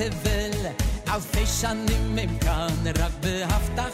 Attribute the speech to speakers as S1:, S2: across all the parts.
S1: تفل عفيش عني ممكن ربي هفتح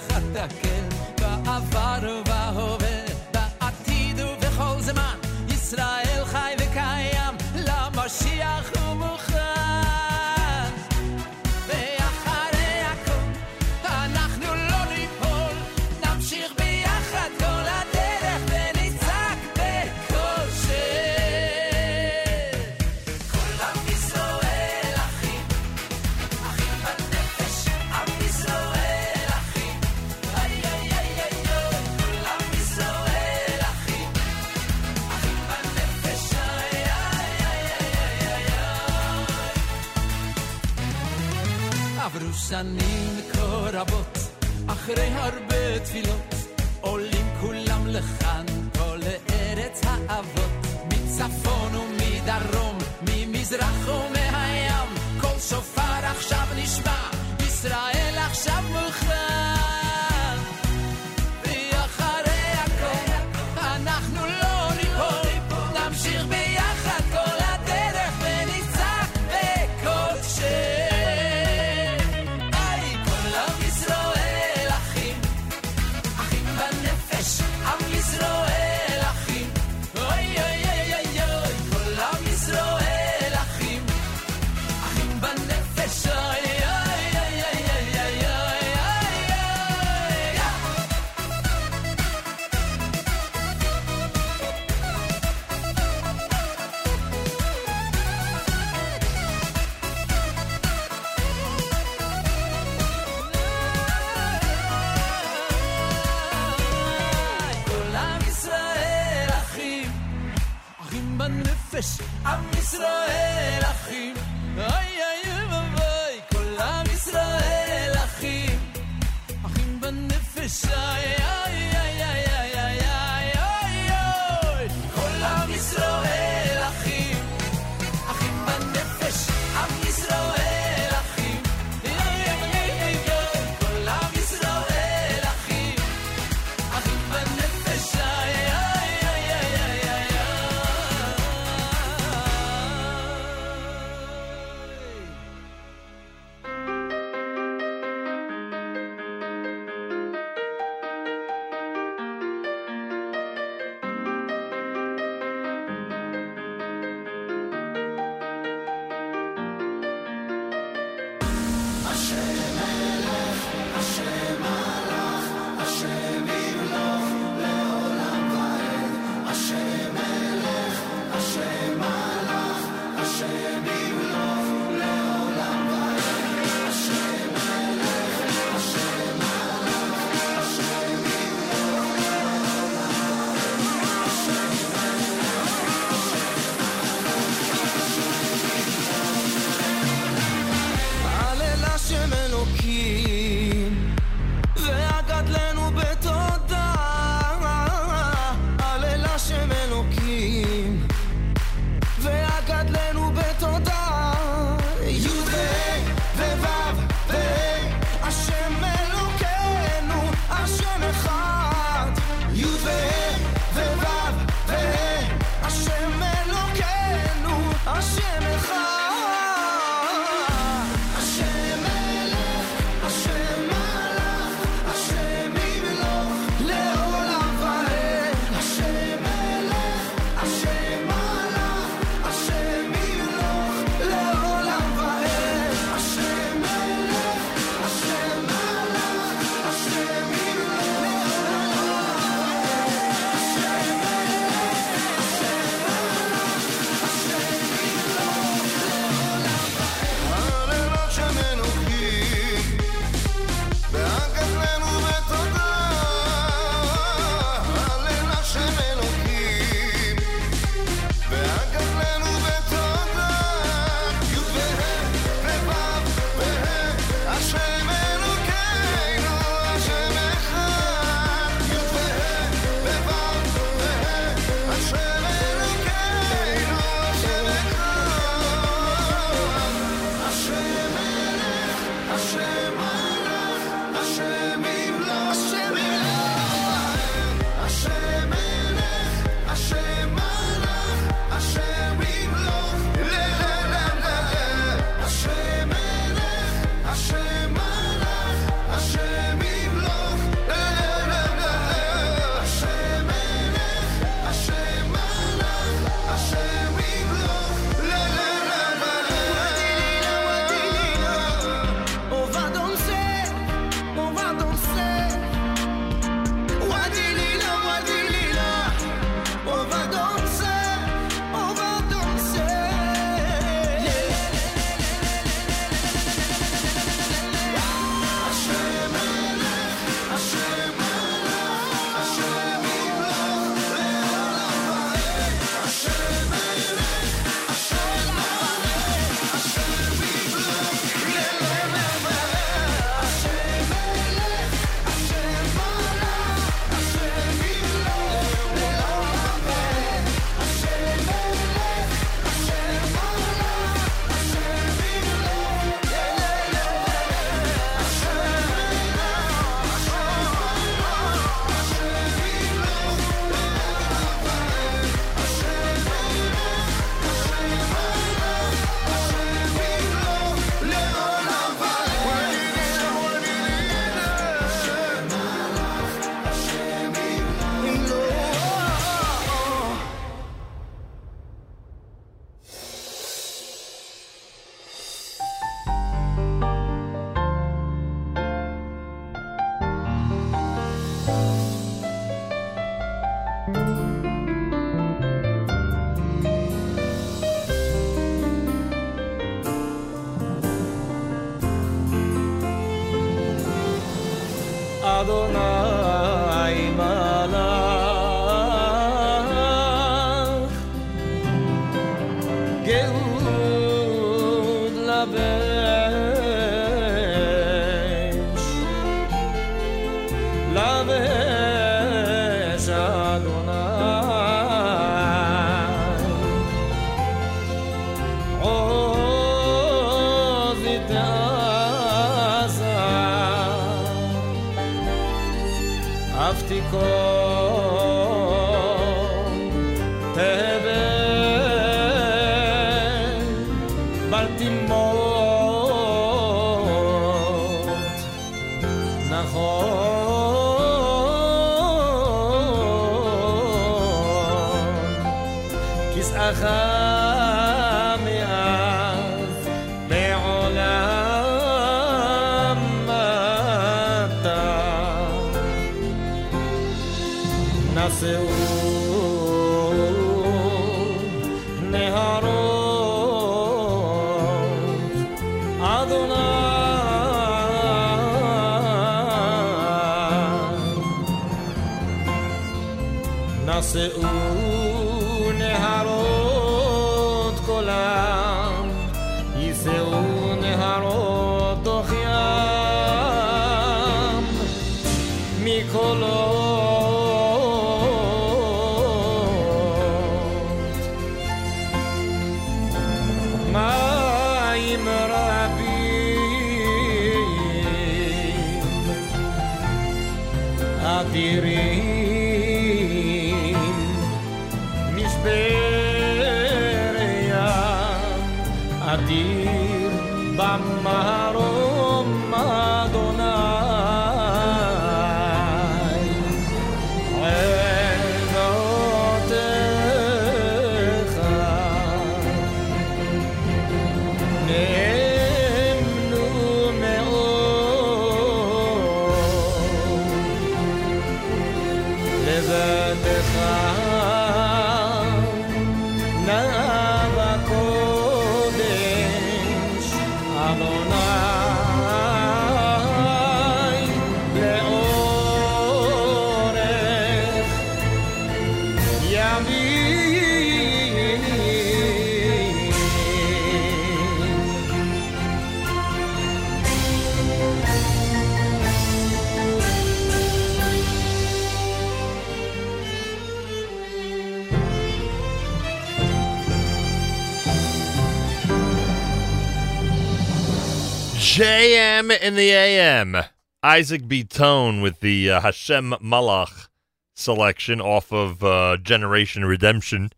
S2: JM in the AM. Isaac B. Tone with the uh, Hashem Malach selection off of uh, Generation Redemption.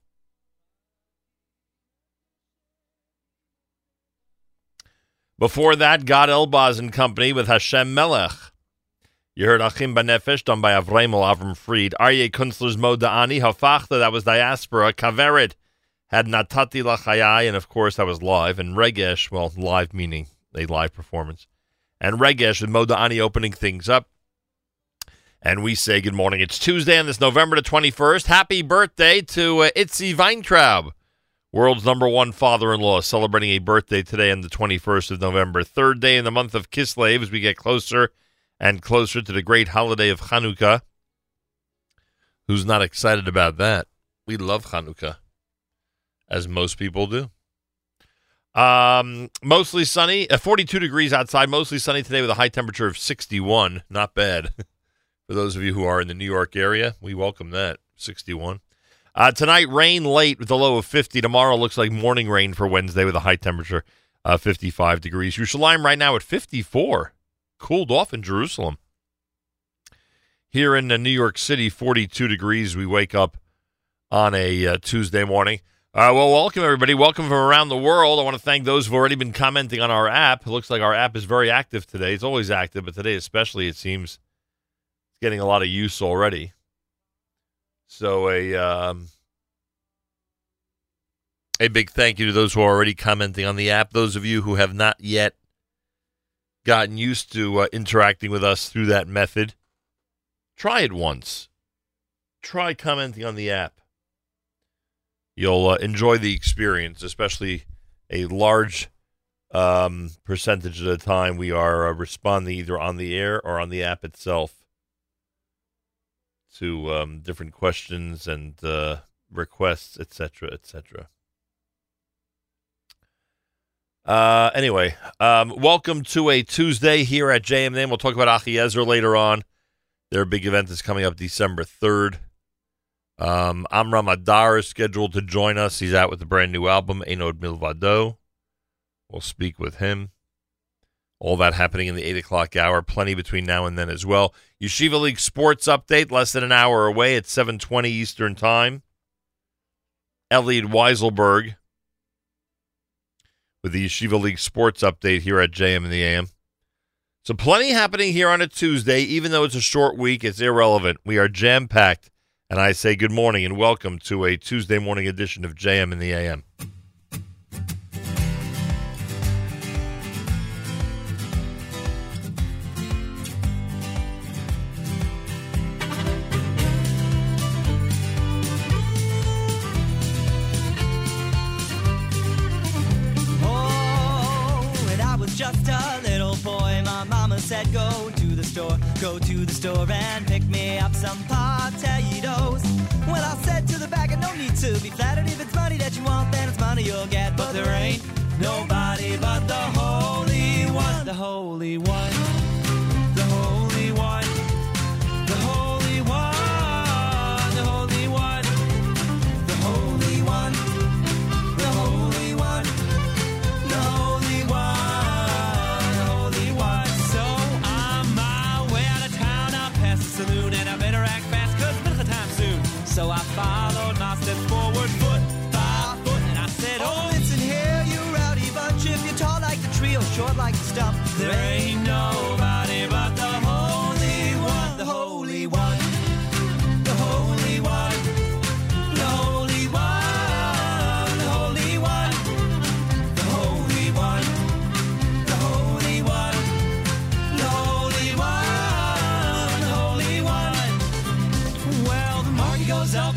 S2: Before that, Gad Elbaz and Company with Hashem Melech. You heard Achim Banefesh done by Avremel Avram Fried. Aryeh Kunstler's Moda'ani. Hafachta, that was Diaspora. Kaveret had Natati Lachayai, and of course that was live. And Regesh, well, live meaning a live performance. And Regesh with Moda'ani opening things up. And we say good morning. It's Tuesday on this November the 21st. Happy birthday to uh, Itzi Weintraub, world's number one father in law, celebrating a birthday today on the 21st of November. Third day in the month of Kislev as we get closer and closer to the great holiday of Hanukkah. Who's not excited about that? We love Hanukkah, as most people do. Um, mostly sunny, uh, 42 degrees outside, mostly sunny today with a high temperature of 61. Not bad. For those of you who are in the New York area, we welcome that. 61. Uh, tonight, rain late with a low of 50. Tomorrow looks like morning rain for Wednesday with a high temperature of 55 degrees. Yerushalayim right now at 54. Cooled off in Jerusalem. Here in uh, New York City, 42 degrees. We wake up on a uh, Tuesday morning. Uh, well, welcome everybody. Welcome from around the world. I want to thank those who've already been commenting on our app. It looks like our app is very active today. It's always active, but today especially, it seems it's getting a lot of use already. So a um, a big thank you to those who are already commenting on the app. Those of you who have not yet gotten used to uh, interacting with us through that method, try it once. Try commenting on the app. You'll uh, enjoy the experience, especially a large um, percentage of the time we are uh, responding either on the air or on the app itself to um, different questions and uh, requests, etc., etc. Uh, anyway, um, welcome to a Tuesday here at JMN. We'll talk about Achiezer later on. Their big event is coming up December 3rd. Um, Amram Adar is scheduled to join us. He's out with a brand new album, Ein Od Milvado. We'll speak with him. All that happening in the 8 o'clock hour. Plenty between now and then as well. Yeshiva League Sports Update, less than an hour away at 720 Eastern Time. Elliot Weiselberg with the Yeshiva League Sports Update here at JM in the AM. So plenty happening here on a Tuesday. Even though it's a short week, it's irrelevant. We are jam-packed. And I say good morning and welcome to a Tuesday morning edition of JM in the AM.
S3: Oh, I was just a little boy, my mama said, Go store, go to the store and pick me up some potatoes. Well, I said to the bagger, No need to be flattered. If it's money that you want, then it's money you'll get. But there ain't nobody but the Holy One, the Holy One,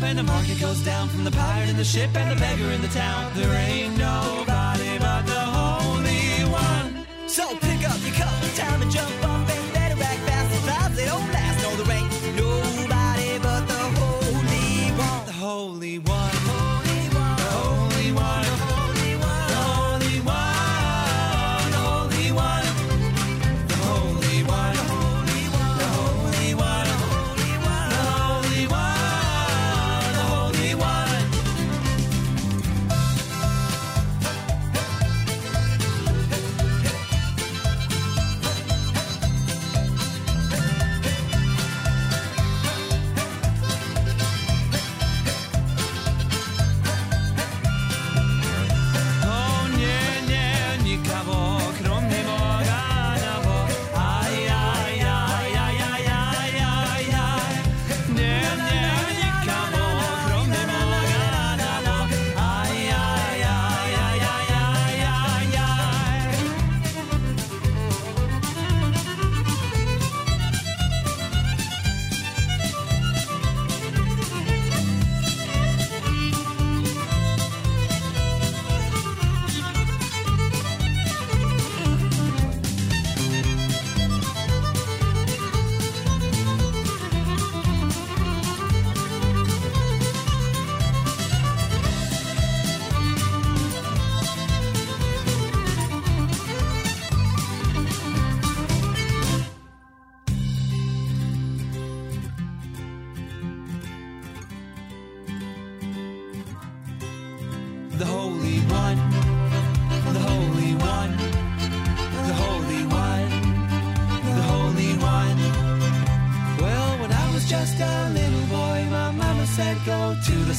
S3: and the market goes down from the pirate in the ship and the beggar in the town. There ain't nobody but the Holy One. So pick up your cup time and jump up and better act they don't last. No, there ain't nobody but the Holy One. The Holy One.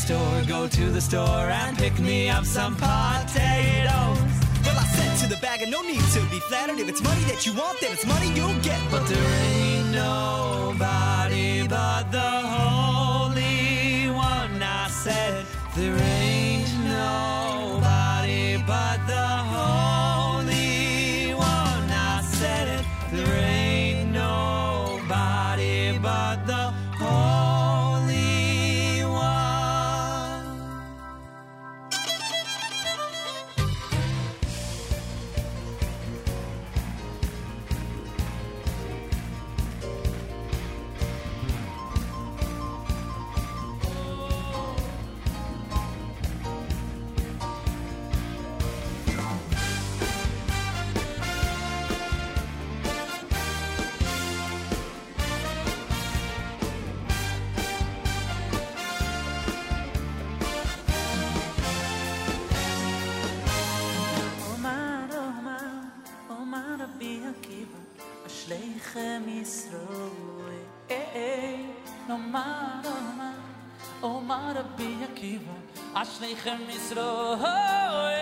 S3: Store, go to the store and pick me up some potatoes. Well, I said to the bagger, No need to be flattered. If it's money that you want, then it's money you'll get. But there ain't nobody but the Holy One. I said, There ain't Omar, Omar, Omar,
S4: Rabbi Akiva, Ashnechem Yisroel.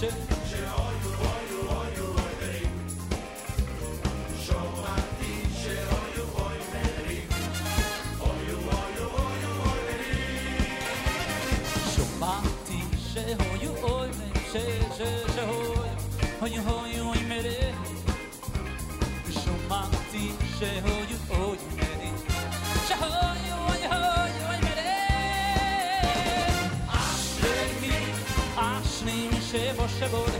S4: שהיו, היו, היו מלך, שמעתי שהיו sabor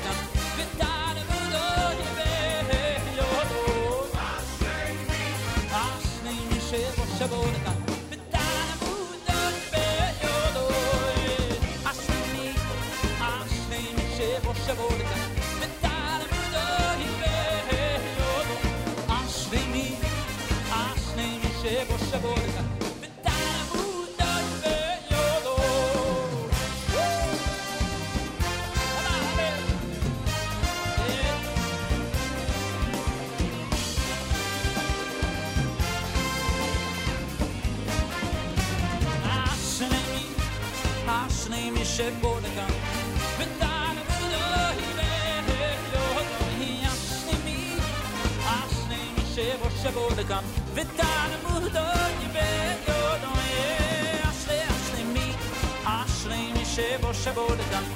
S5: voted on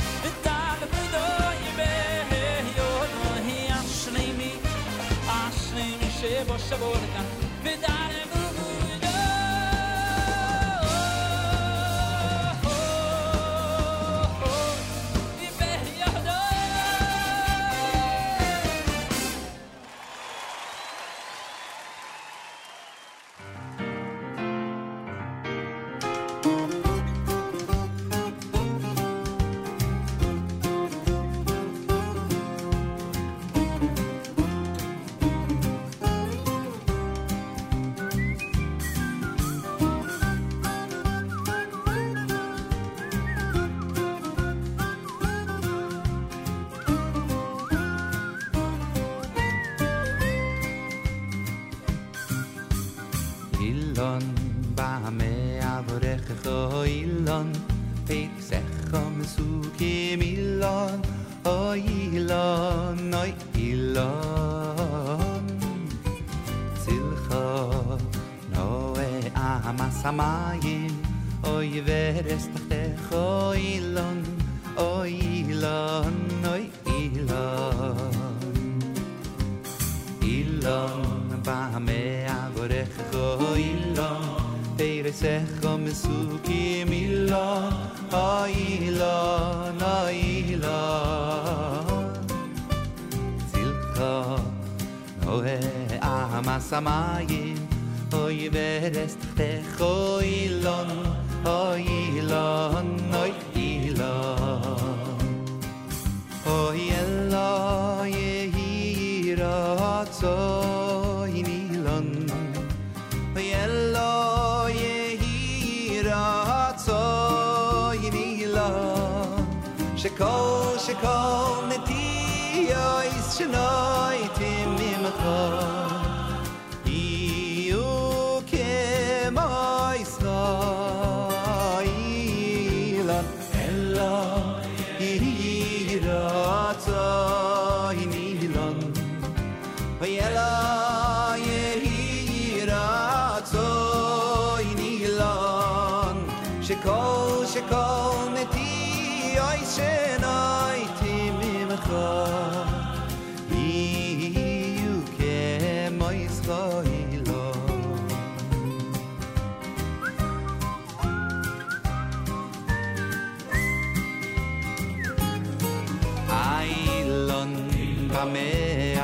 S5: me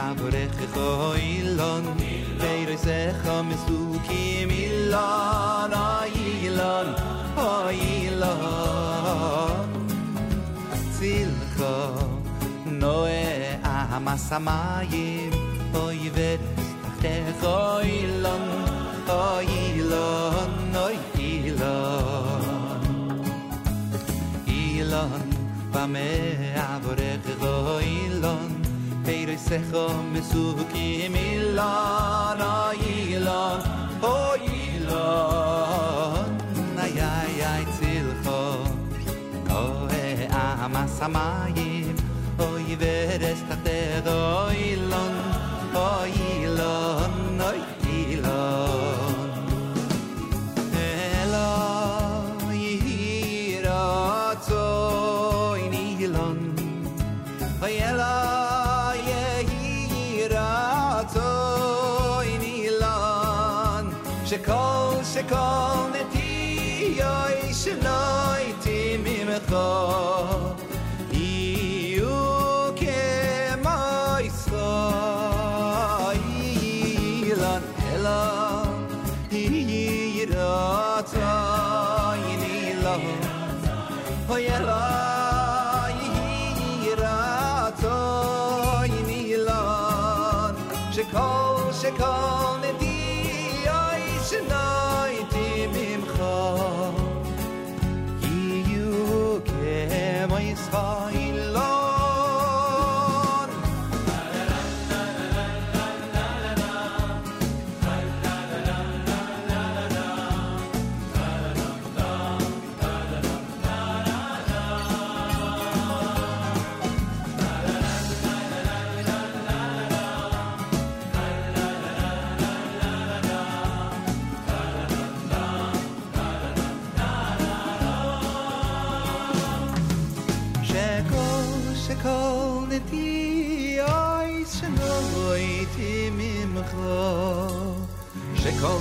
S5: avrech khoilon deir ze kham su ki milan. Ailon ailon til kho noe a masamaye oy vet te khoilon ailon noy ailon ailon pa me sekho mesuki milan ayilan o ilan na yay ay tilkho o e ama samayim o yveres tatedo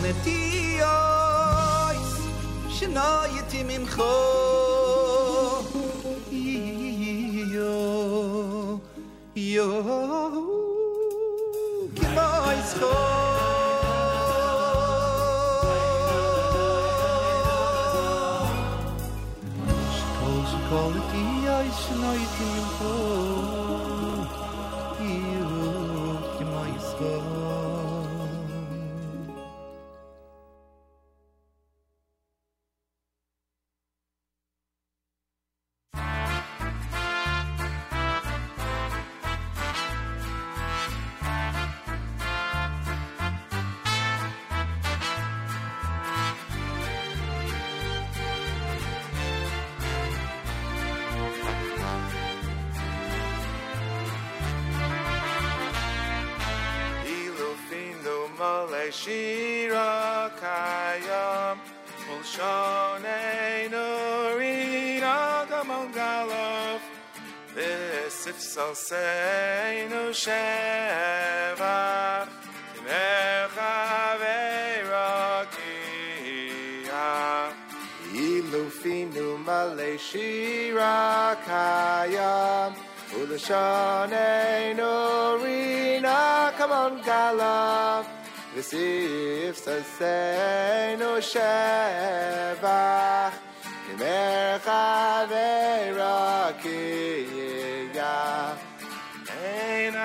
S5: mit אויס schnoi
S6: ti khoy shira kayam gamongalof Visif salseinu shevach Timecha veirakia Ilufinu male shira kayam rina kamon galav V'sif saseinu shevach Kimercha ve'rakiya Ein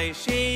S7: deixei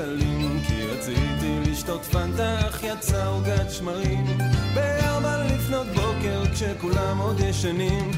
S7: שקלים כי רציתי לשתות פנטה אך יצאה עוגת שמרים. בארבע לפנות בוקר כשכולם עוד ישנים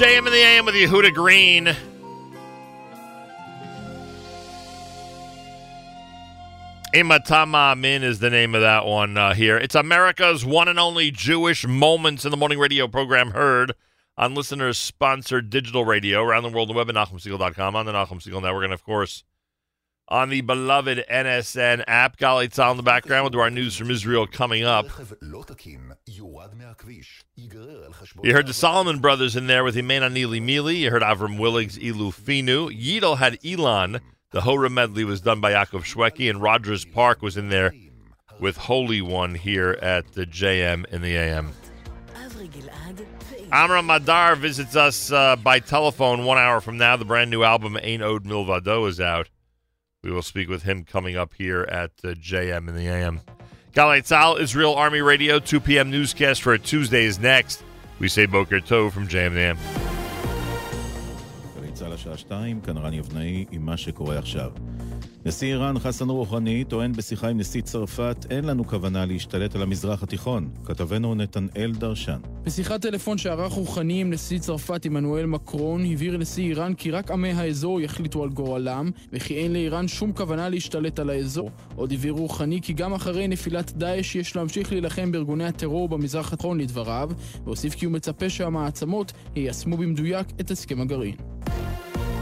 S2: JM in the AM with Yehuda Green. Imatama Amin is the name of that one uh, here. It's America's one and only Jewish Moments in the Morning radio program heard on listeners sponsored digital radio around the world on the web at NachumSegal.com, on the Nachum Segal Network, and of course on the beloved NSN app. Gali Tzal in the background. We'll do our news from Israel coming up. You heard the Solomon Brothers in there with Imena Neely Mealy. You heard Avram Willig's Ilu Finu. Yidel had Elon. The Hora medley was done by Yaakov Shweki, and Rogers Park was in there with Holy One here at the JM in the AM. Amram Adar visits us uh, by telephone one hour from now. The brand new album Ein Od Milvado is out. We will speak with him coming up here at uh, JM in the AM. Galay Tzal, Israel Army Radio, 2 p.m. newscast for Tuesday is next. We say Boker Tov from JM in the AM.
S8: גלי צה"ל השעה שתיים, כאן רן יבנאי עם מה שקורה עכשיו. נשיא איראן חסן רוחני טוען בשיחה עם נשיא צרפת אין לנו כוונה להשתלט על המזרח התיכון. כתבנו נתנאל דרשן.
S9: בשיחת טלפון שערך רוחני עם נשיא צרפת עמנואל מקרון, הבהיר נשיא איראן כי רק עמי האזור יחליטו על גורלם, וכי אין לאיראן שום כוונה להשתלט על האזור. עוד הבהיר רוחני כי גם אחרי נפילת דאעש יש להמשיך להילחם בארגוני הטרור במזרח התיכון לדבריו, והוסיף כי הוא מצפה שהמעצמות יישמו במדויק את הסכם הגרעין.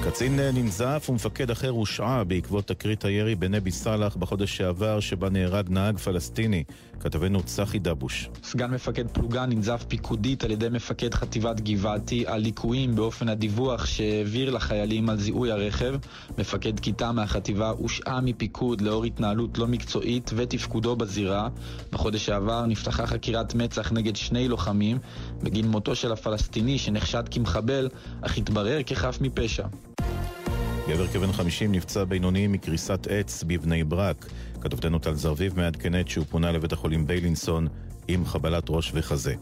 S8: קצין ננזף ומפקד אחר הושעה בעקבות תקרית הירי בנבי סאלח בחודש שעבר, שבה נהרג נהג פלסטיני. כתבנו צחי דבוש.
S10: סגן מפקד פלוגה ננזף פיקודית על ידי מפקד חטיבת גבעתי על ליקויים באופן הדיווח שהעביר לחיילים על זיהוי הרכב. מפקד כיתה מהחטיבה הושעה מפיקוד לאור התנהלות לא מקצועית ותפקודו בזירה. בחודש שעבר נפתחה חקירת מצ"ח נגד שני לוחמים בגין מותו של הפלסטיני שנחשד כמחבל, אך התברר כחף מפשע.
S8: גבר כבן 50 נפצע בינוני מקריסת עץ בבני ברק. כתבתנו טל זרביב מעדכנת שהוא פונה לבית החולים ביילינסון עם חבלת ראש וחזה.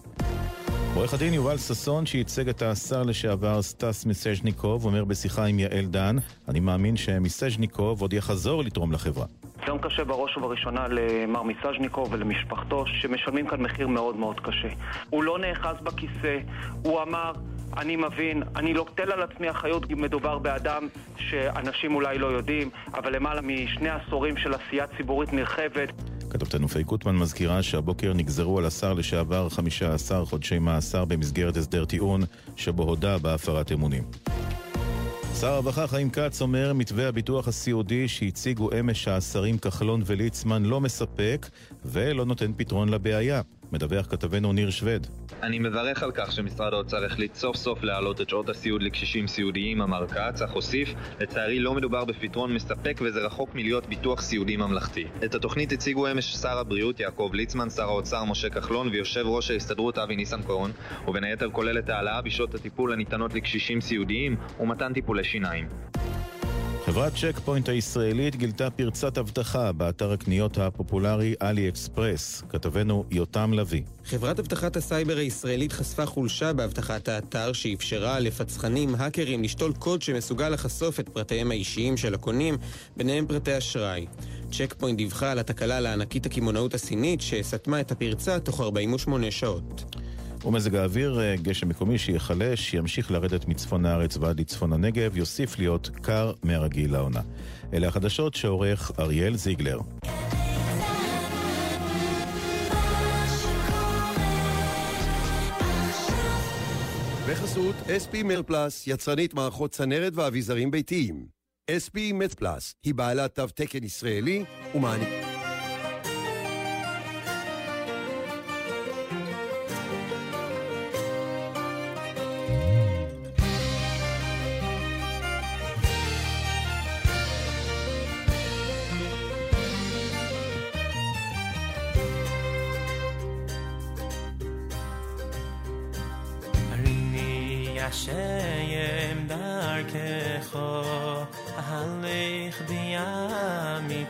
S8: עורך הדין יובל ששון, שייצג את השר לשעבר סטס מיסז'ניקוב, אומר בשיחה עם יעל דן, אני מאמין שמיסז'ניקוב עוד יחזור לתרום לחברה.
S11: יום קשה בראש ובראשונה למר מיסז'ניקוב ולמשפחתו, שמשלמים כאן מחיר מאוד מאוד קשה. הוא לא נאחז בכיסא, הוא אמר, אני מבין, אני לוקטל על עצמי אחריות, כי מדובר באדם שאנשים אולי לא יודעים, אבל למעלה משני עשורים של עשייה ציבורית נרחבת.
S8: כתבתנו פי קוטמן מזכירה שהבוקר נגזרו על השר לשעבר 15 חודשי מאסר במסגרת הסדר טיעון, שבו הודה בהפרת אמונים. שר הרווחה חיים כץ אומר מתווה הביטוח הסיעודי שהציגו אמש השרים כחלון וליצמן לא מספק ולא נותן פתרון לבעיה. מדווח כתבנו ניר שווד.
S12: אני מברך על כך שמשרד האוצר החליט סוף סוף להעלות את שעות הסיעוד לקשישים סיעודיים, אמר כץ, אך הוסיף, לצערי לא מדובר בפתרון מספק וזה רחוק מלהיות ביטוח סיעודי ממלכתי. את התוכנית הציגו אמש שר הבריאות יעקב ליצמן, שר האוצר משה כחלון ויושב ראש ההסתדרות אבי ניסנקורן, ובין היתר כוללת העלאה בשעות הטיפול הניתנות לקשישים סיעודיים ומתן טיפולי שיניים.
S8: חברת צ'ק פוינט הישראלית גילתה פרצת אבטחה באתר הקניות הפופולרי אלי אקספרס. כתבנו יותם לביא.
S13: חברת אבטחת הסייבר הישראלית חשפה חולשה באבטחת האתר שאפשרה לפצחנים האקרים לשתול קוד שמסוגל לחשוף את פרטיהם האישיים של הקונים, ביניהם פרטי אשראי. צ'ק פוינט דיווחה על התקלה לענקית הקמעונאות הסינית שסתמה את הפרצה תוך 48 שעות.
S8: ומזג האוויר, אה, גשם מקומי שייחלש, ימשיך לרדת מצפון הארץ ועד לצפון הנגב, יוסיף להיות קר מהרגיל לעונה. אלה החדשות שעורך אריאל זיגלר.
S14: בחסות SP מל פלאס, יצרנית מערכות צנרת ואביזרים ביתיים. SP מל פלאס היא בעלת תו תקן ישראלי ומעניק...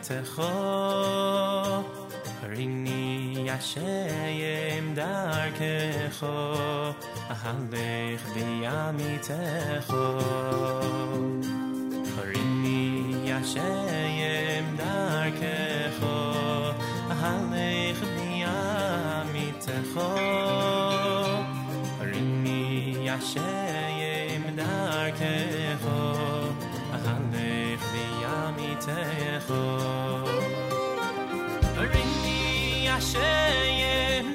S15: בימיתך. הריני השם דרכך, אהלך בימיתך. הריני השם דרכך, אהלך בימיתך. הריני השם דרכך, אהלך בימיתך. הריני השם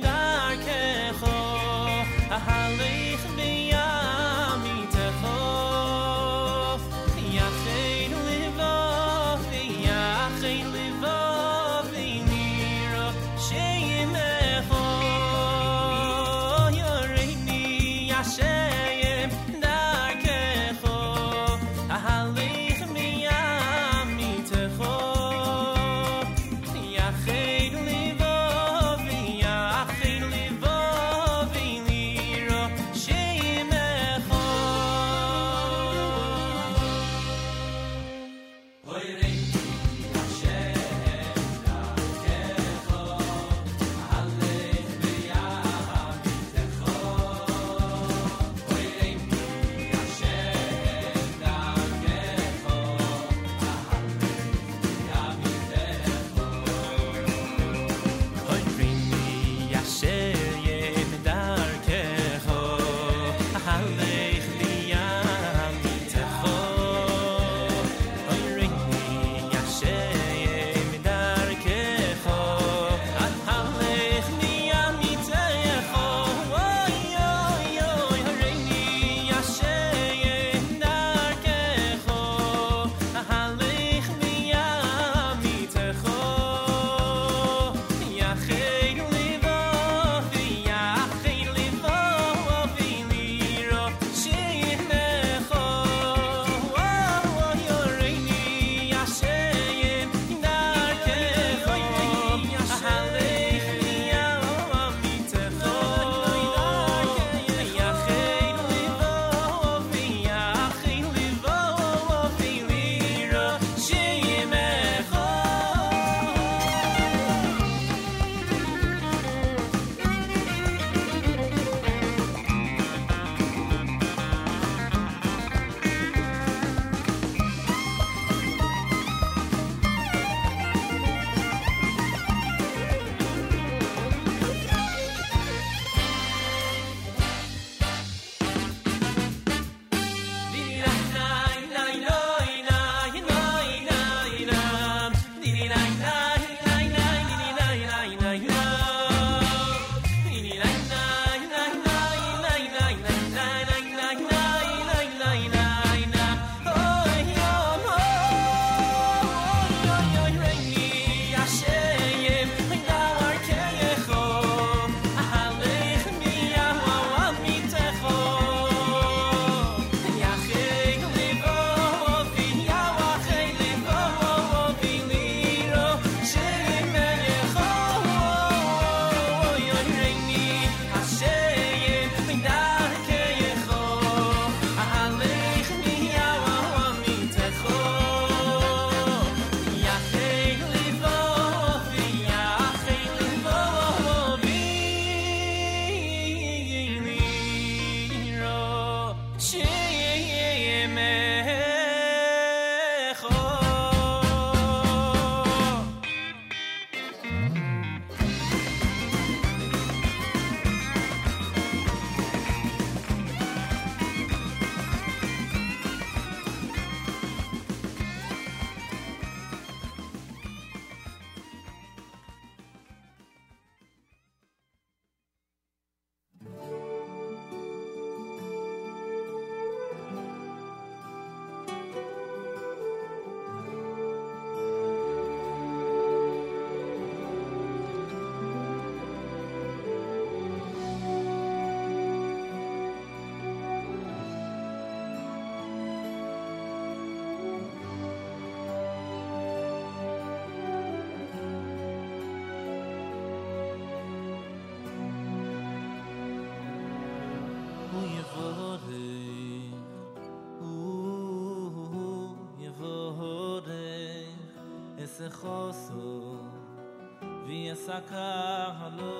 S16: kahlo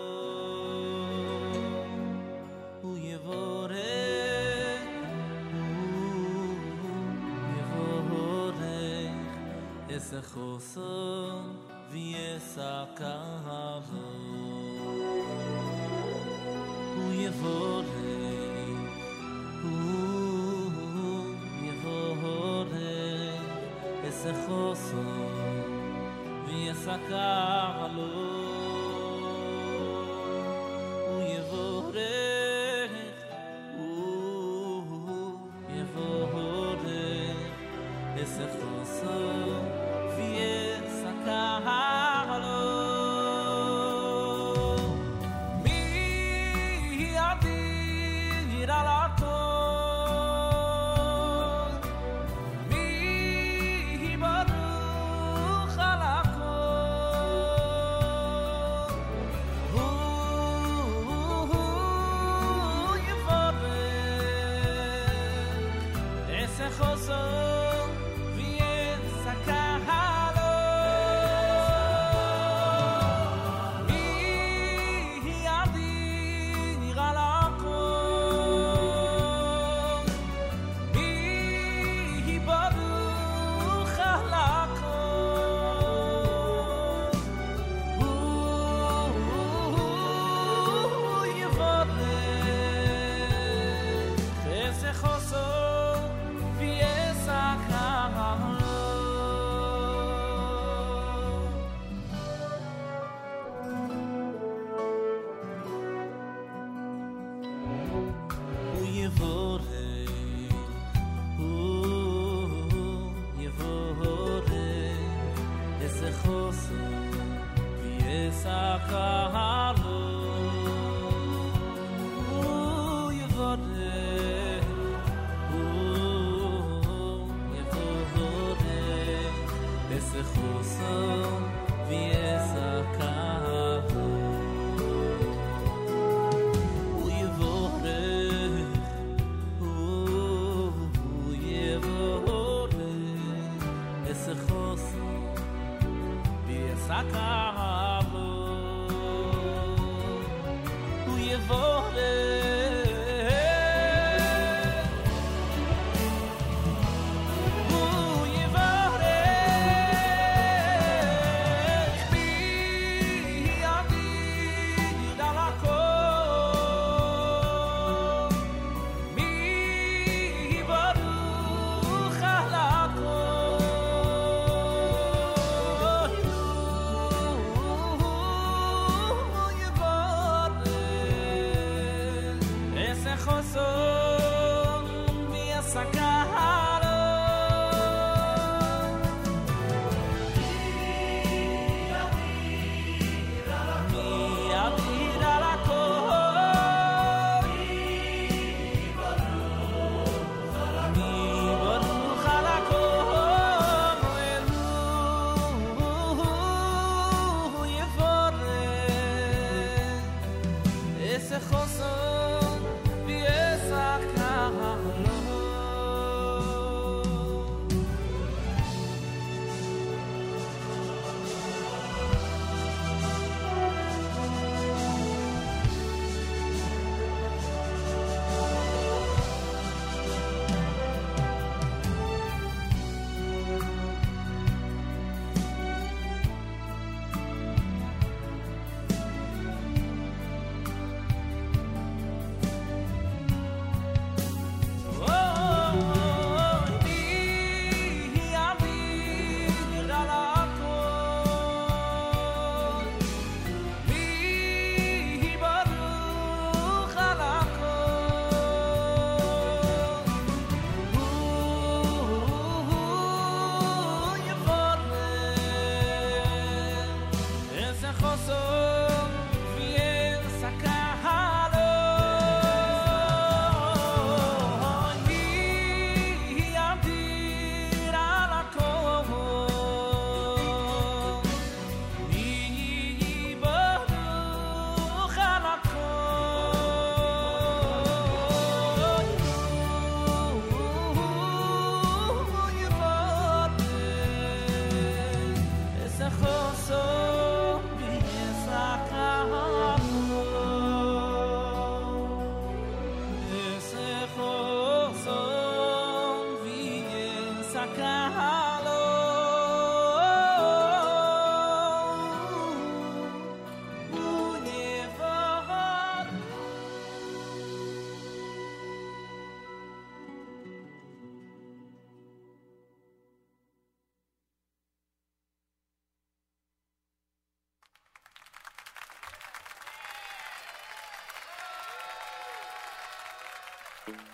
S16: u yevore u yevore es khoso vi es kahlo u yevore u yevore es khoso vi es kahlo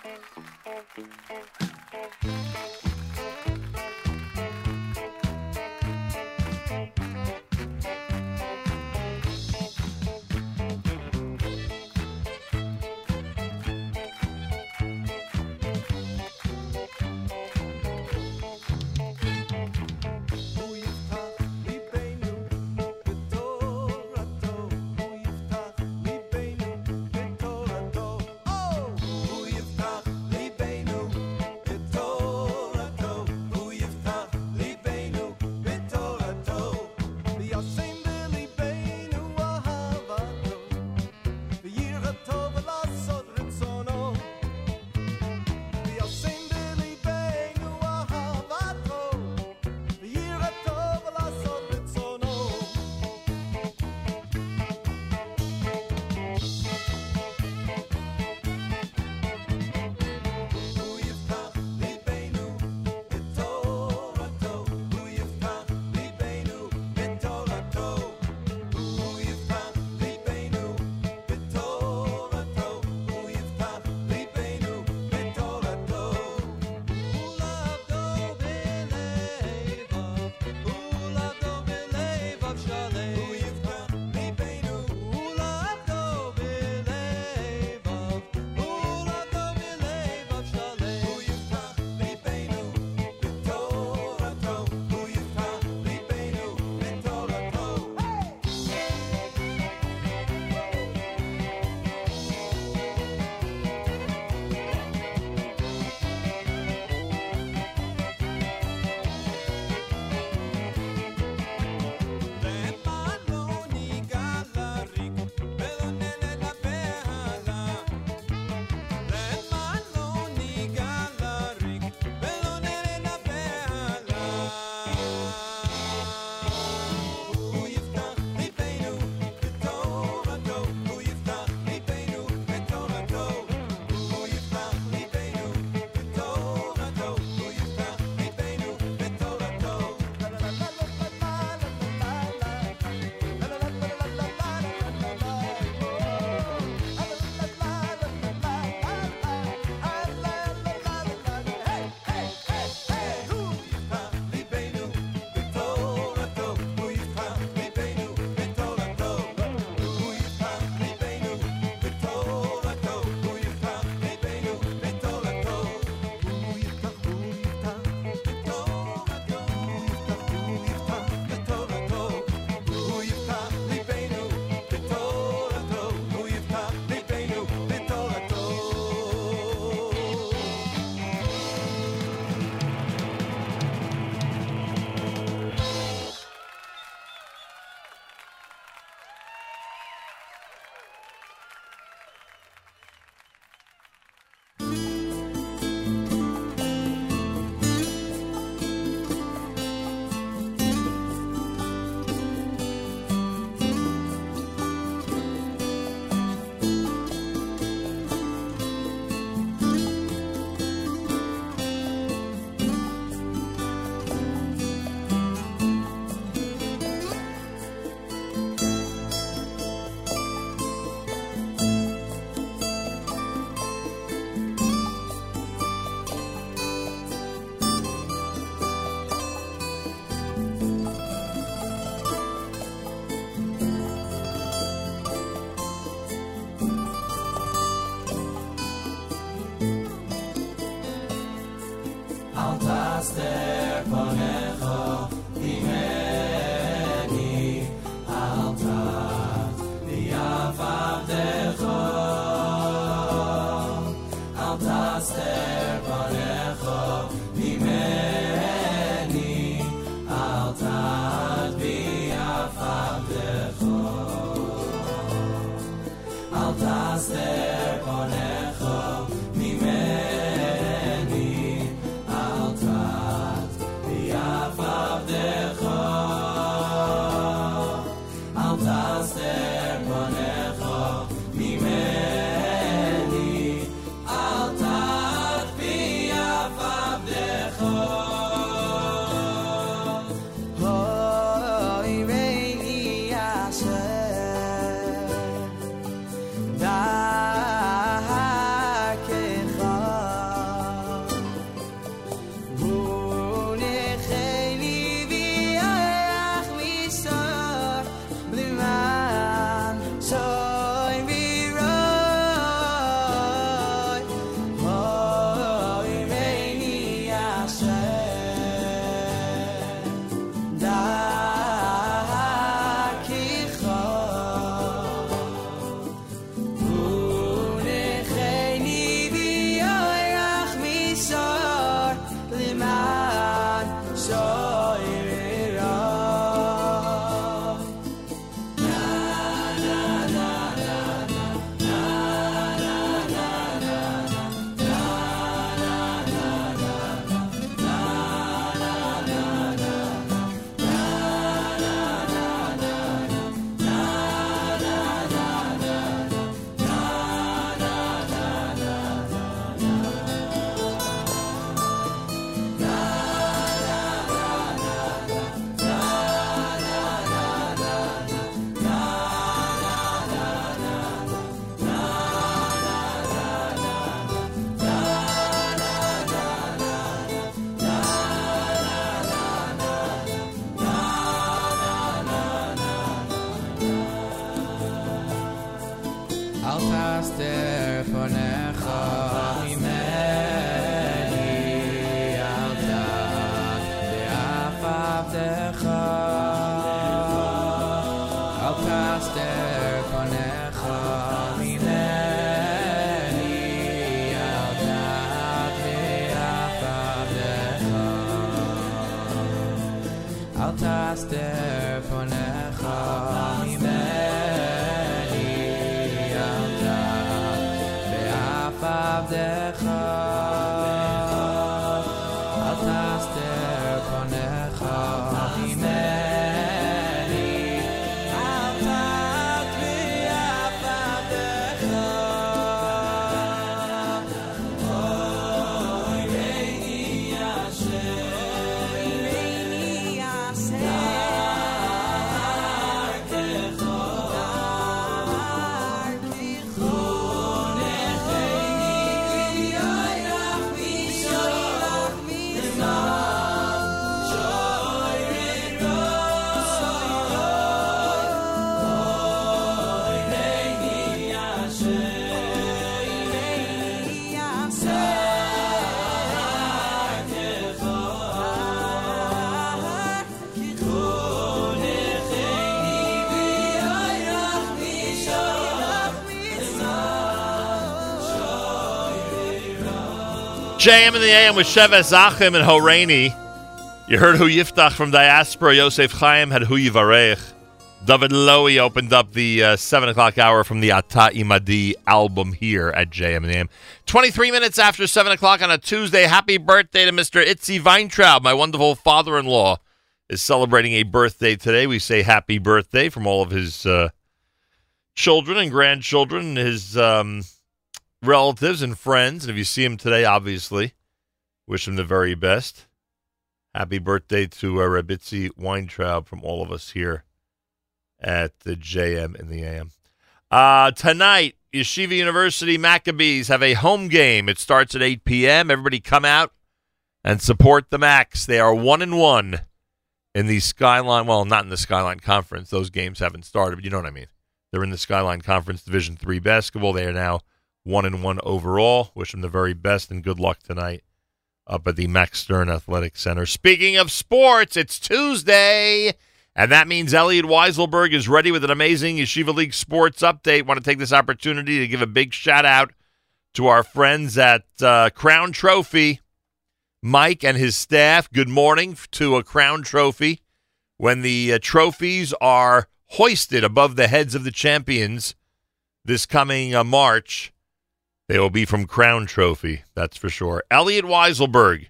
S16: thank you
S2: JM in the AM with Sheves Achim and Horaini. You heard Hu Yiftach from Diaspora. Yosef Chaim had Hu Yivarech. David Lowy opened up the uh, 7 o'clock hour from the Ata Imadi album here at JM the AM. 23 minutes after 7 o'clock on a Tuesday. Happy birthday to Mr. Itzi Weintraub, my wonderful father in law. Is celebrating a birthday today. We say happy birthday from all of his uh, children and grandchildren, his um, relatives and friends. And if you see him today, obviously, wish him the very best. Happy birthday to uh, Rebitzi Weintraub from all of us here at the JM in the AM. Uh, tonight, Yeshiva University Maccabees have a home game. It starts at 8 p.m. Everybody come out and support the Macs. They are one and one in the Skyline. Well, not in the Skyline Conference. Those games haven't started, but you know what I mean. They're in the Skyline Conference Division Three basketball. They are now one and one overall. Wish them the very best and good luck tonight up at the Max Stern Athletic Center. Speaking of sports, it's Tuesday, and that means Elliot Weiselberg is ready with an amazing Yeshiva League sports update. Want to take this opportunity to give a big shout out to our friends at uh, Crown Trophy. Mike and his staff, good morning to a Crown Trophy. When the uh, trophies are hoisted above the heads of the champions this coming uh, March, they will be from Crown Trophy, that's for sure. Elliot Weiselberg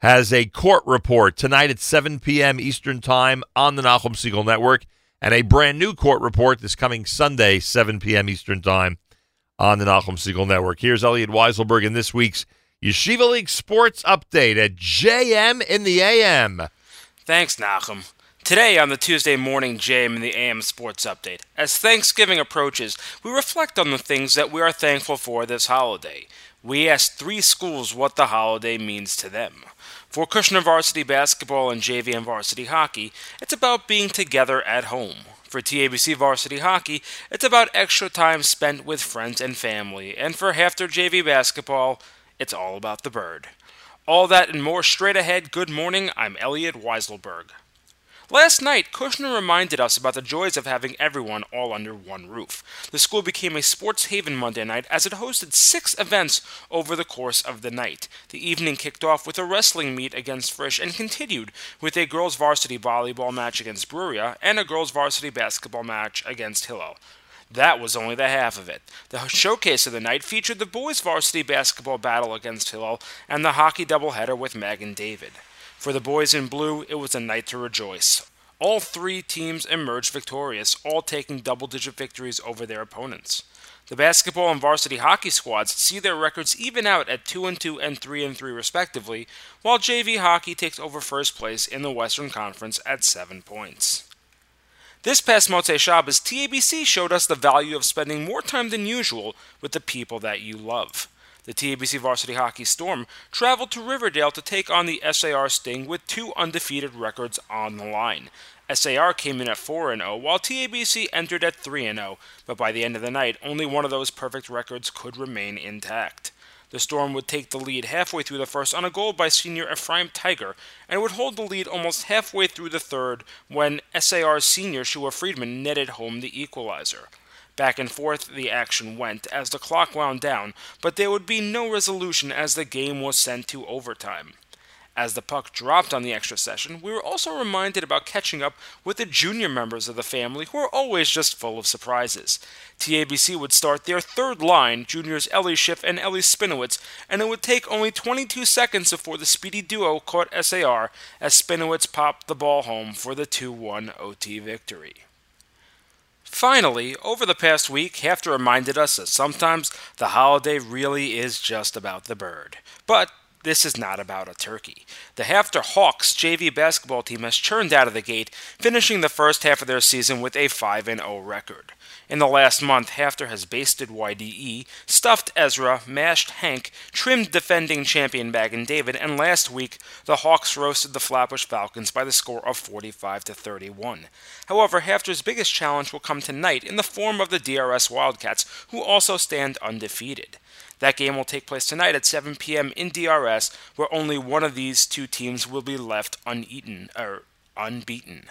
S2: has a court report tonight at 7 p.m. Eastern Time on the Nachum Segal Network, and a brand new court report this coming Sunday, 7 p.m. Eastern Time on the Nachum Segal Network. Here's Elliot Weiselberg in this week's Yeshiva League Sports Update at JM in the AM.
S17: Thanks, Nachum. Today on the Tuesday morning Jam in the AM Sports Update, as Thanksgiving approaches, we reflect on the things that we are thankful for this holiday. We ask three schools what the holiday means to them. For Kushner Varsity Basketball and JV and Varsity Hockey, it's about being together at home. For TABC Varsity Hockey, it's about extra time spent with friends and family. And for HAFTR JV Basketball, it's all about the bird. All that and more straight ahead. Good morning. I'm Elliot Weiselberg. Last night, Kushner reminded us about the joys of having everyone all under one roof. The school became a sports haven Monday night as it hosted six events over the course of the night. The evening kicked off with a wrestling meet against Frisch and continued with a girls' varsity volleyball match against Bruria and a girls' varsity basketball match against Hillel. That was only the half of it. The showcase of the night featured the boys' varsity basketball battle against Hillel and the hockey doubleheader with Magen David. For the boys in blue, it was a night to rejoice. All three teams emerged victorious, all taking double digit victories over their opponents. The basketball and varsity hockey squads see their records even out at 2 and 2 and 3 and 3 respectively, while JV hockey takes over first place in the Western Conference at 7 points. This past Motzei Shabbos, TABC showed us the value of spending more time than usual with the people that you love. The TABC Varsity Hockey Storm traveled to Riverdale to take on the SAR Sting with two undefeated records on the line. SAR came in at 4 0, while TABC entered at 3 0, but by the end of the night, only one of those perfect records could remain intact. The Storm would take the lead halfway through the first on a goal by senior Ephraim Tiger, and would hold the lead almost halfway through the third when SAR senior Shua Friedman netted home the equalizer. Back and forth the action went as the clock wound down, but there would be no resolution as the game was sent to overtime. As the puck dropped on the extra session, we were also reminded about catching up with the junior members of the family who are always just full of surprises. TABC would start their third line, juniors Ellie Schiff and Ellie Spinowitz, and it would take only 22 seconds before the speedy duo caught SAR as Spinowitz popped the ball home for the 2 1 OT victory. Finally, over the past week, HAFTR reminded us that sometimes the holiday really is just about the bird. But this is not about a turkey. The HAFTR Hawks JV basketball team has churned out of the gate, finishing the first half of their season with a 5 0 record. In the last month, HAFTR has basted YDE, stuffed Ezra, mashed HANC, trimmed defending champion Magen David, and last week the Hawks roasted the Flatbush Falcons by the score of 45 to 31. However, HAFTR's biggest challenge will come tonight in the form of the DRS Wildcats, who also stand undefeated. That game will take place tonight at 7 p.m. in DRS, where only one of these two teams will be left uneaten or unbeaten.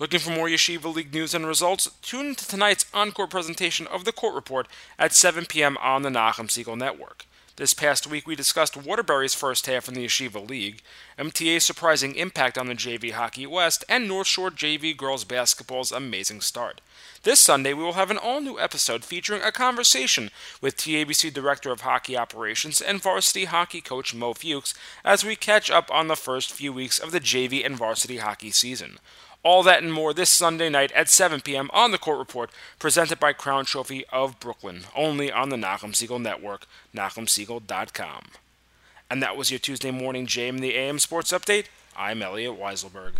S17: Looking for more Yeshiva League news and results? Tune in to tonight's encore presentation of the Court Report at 7 p.m. on the Nachum Segal Network. This past week, we discussed Waterbury's first half in the Yeshiva League, MTA's surprising impact on the JV Hockey West, and North Shore JV Girls Basketball's amazing start. This Sunday, we will have an all new episode featuring a conversation with TABC Director of Hockey Operations and varsity hockey coach Mo Fuchs as we catch up on the first few weeks of the JV and varsity hockey season. All that and more this Sunday night at 7 p.m. on the Court Report, presented by Crown Trophy of Brooklyn, only on the Nachum Segal Network, NachumSegal.com. And that was your Tuesday morning JM the AM Sports Update. I'm Elliot Weiselberg.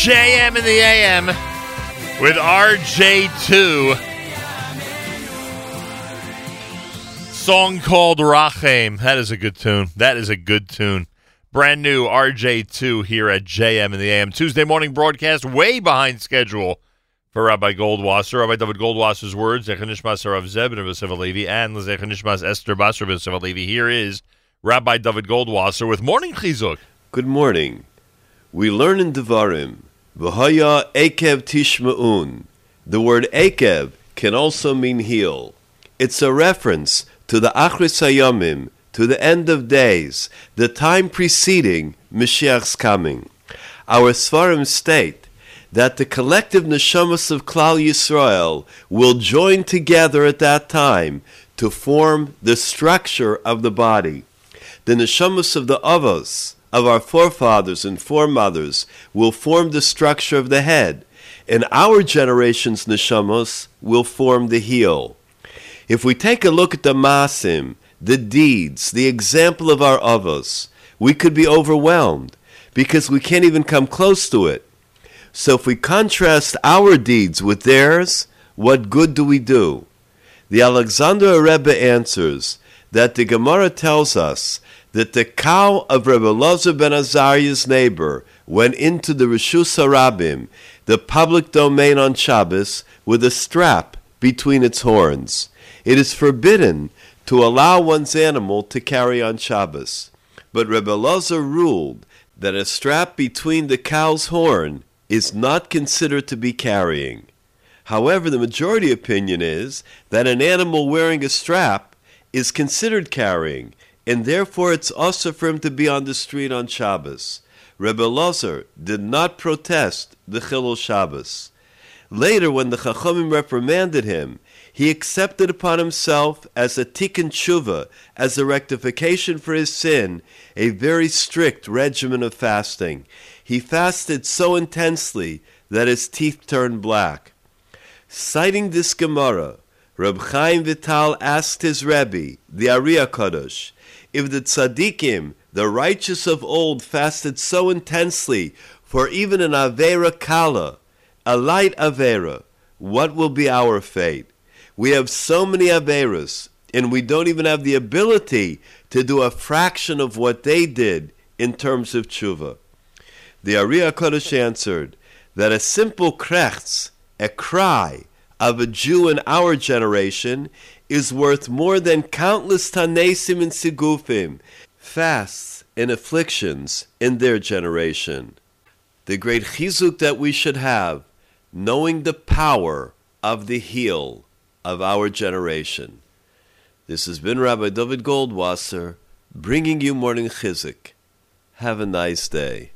S2: JM in the AM with RJ2. Song called Rachem. That is a good tune. That is a good tune. Brand new RJ2 here at JM in the AM. Tuesday morning broadcast way behind schedule for Rabbi Goldwasser. Rabbi David Goldwasser's words, Zechanishmas Rav Zeb and Levi, and Zechanishmas Esther Basar Rav Levi. Here is Rabbi David Goldwasser with Morning Chizuk.
S18: Good morning. We learn in Devarim, V'haya Ekev Tishma'un. The word Ekev can also mean heel. It's a reference to the Achris Hayamim, to the end of days, the time preceding Mashiach's coming. Our Svarim state that the collective neshamas of Klal Yisrael will join together at that time to form the structure of the body. The neshamas of the avos, of our forefathers and foremothers, will form the structure of the head, and our generation's neshamos will form the heel. If we take a look at the masim, the deeds, the example of our avos, we could be overwhelmed because we can't even come close to it. So if we contrast our deeds with theirs, what good do we do? The Alexander Rebbe answers that the Gemara tells us that the cow of Rebbe Lozer ben Azariah's neighbor went into the Rishus Harabim, the public domain on Shabbos, with a strap between its horns. It is forbidden to allow one's animal to carry on Shabbos. But Rebbe Lozer ruled that a strap between the cow's horn is not considered to be carrying. However, the majority opinion is that an animal wearing a strap is considered carrying, and therefore it's also for him to be on the street on Shabbos. Rebbe Lozer did not protest the Chilul Shabbos. Later, when the Chachamim reprimanded him, he accepted upon himself as a tikkun tshuva, as a rectification for his sin, a very strict regimen of fasting. He fasted so intensely that his teeth turned black. Citing this Gemara, Reb Chaim Vital asked his Rebbe, the Ari Hakadosh, if the tzaddikim, the righteous of old, fasted so intensely for even an Avera Kala, a light Avera, what will be our fate? We have so many Averas, and we don't even have the ability to do a fraction of what they did in terms of tshuva. The Ari Hakadosh answered that a simple krechts, a cry of a Jew in our generation, is worth more than countless tanesim and sigufim, fasts and afflictions in their generation. The great chizuk that we should have, knowing the power of the heel of our generation. This has been Rabbi David Goldwasser bringing you morning chizuk. Have a nice day.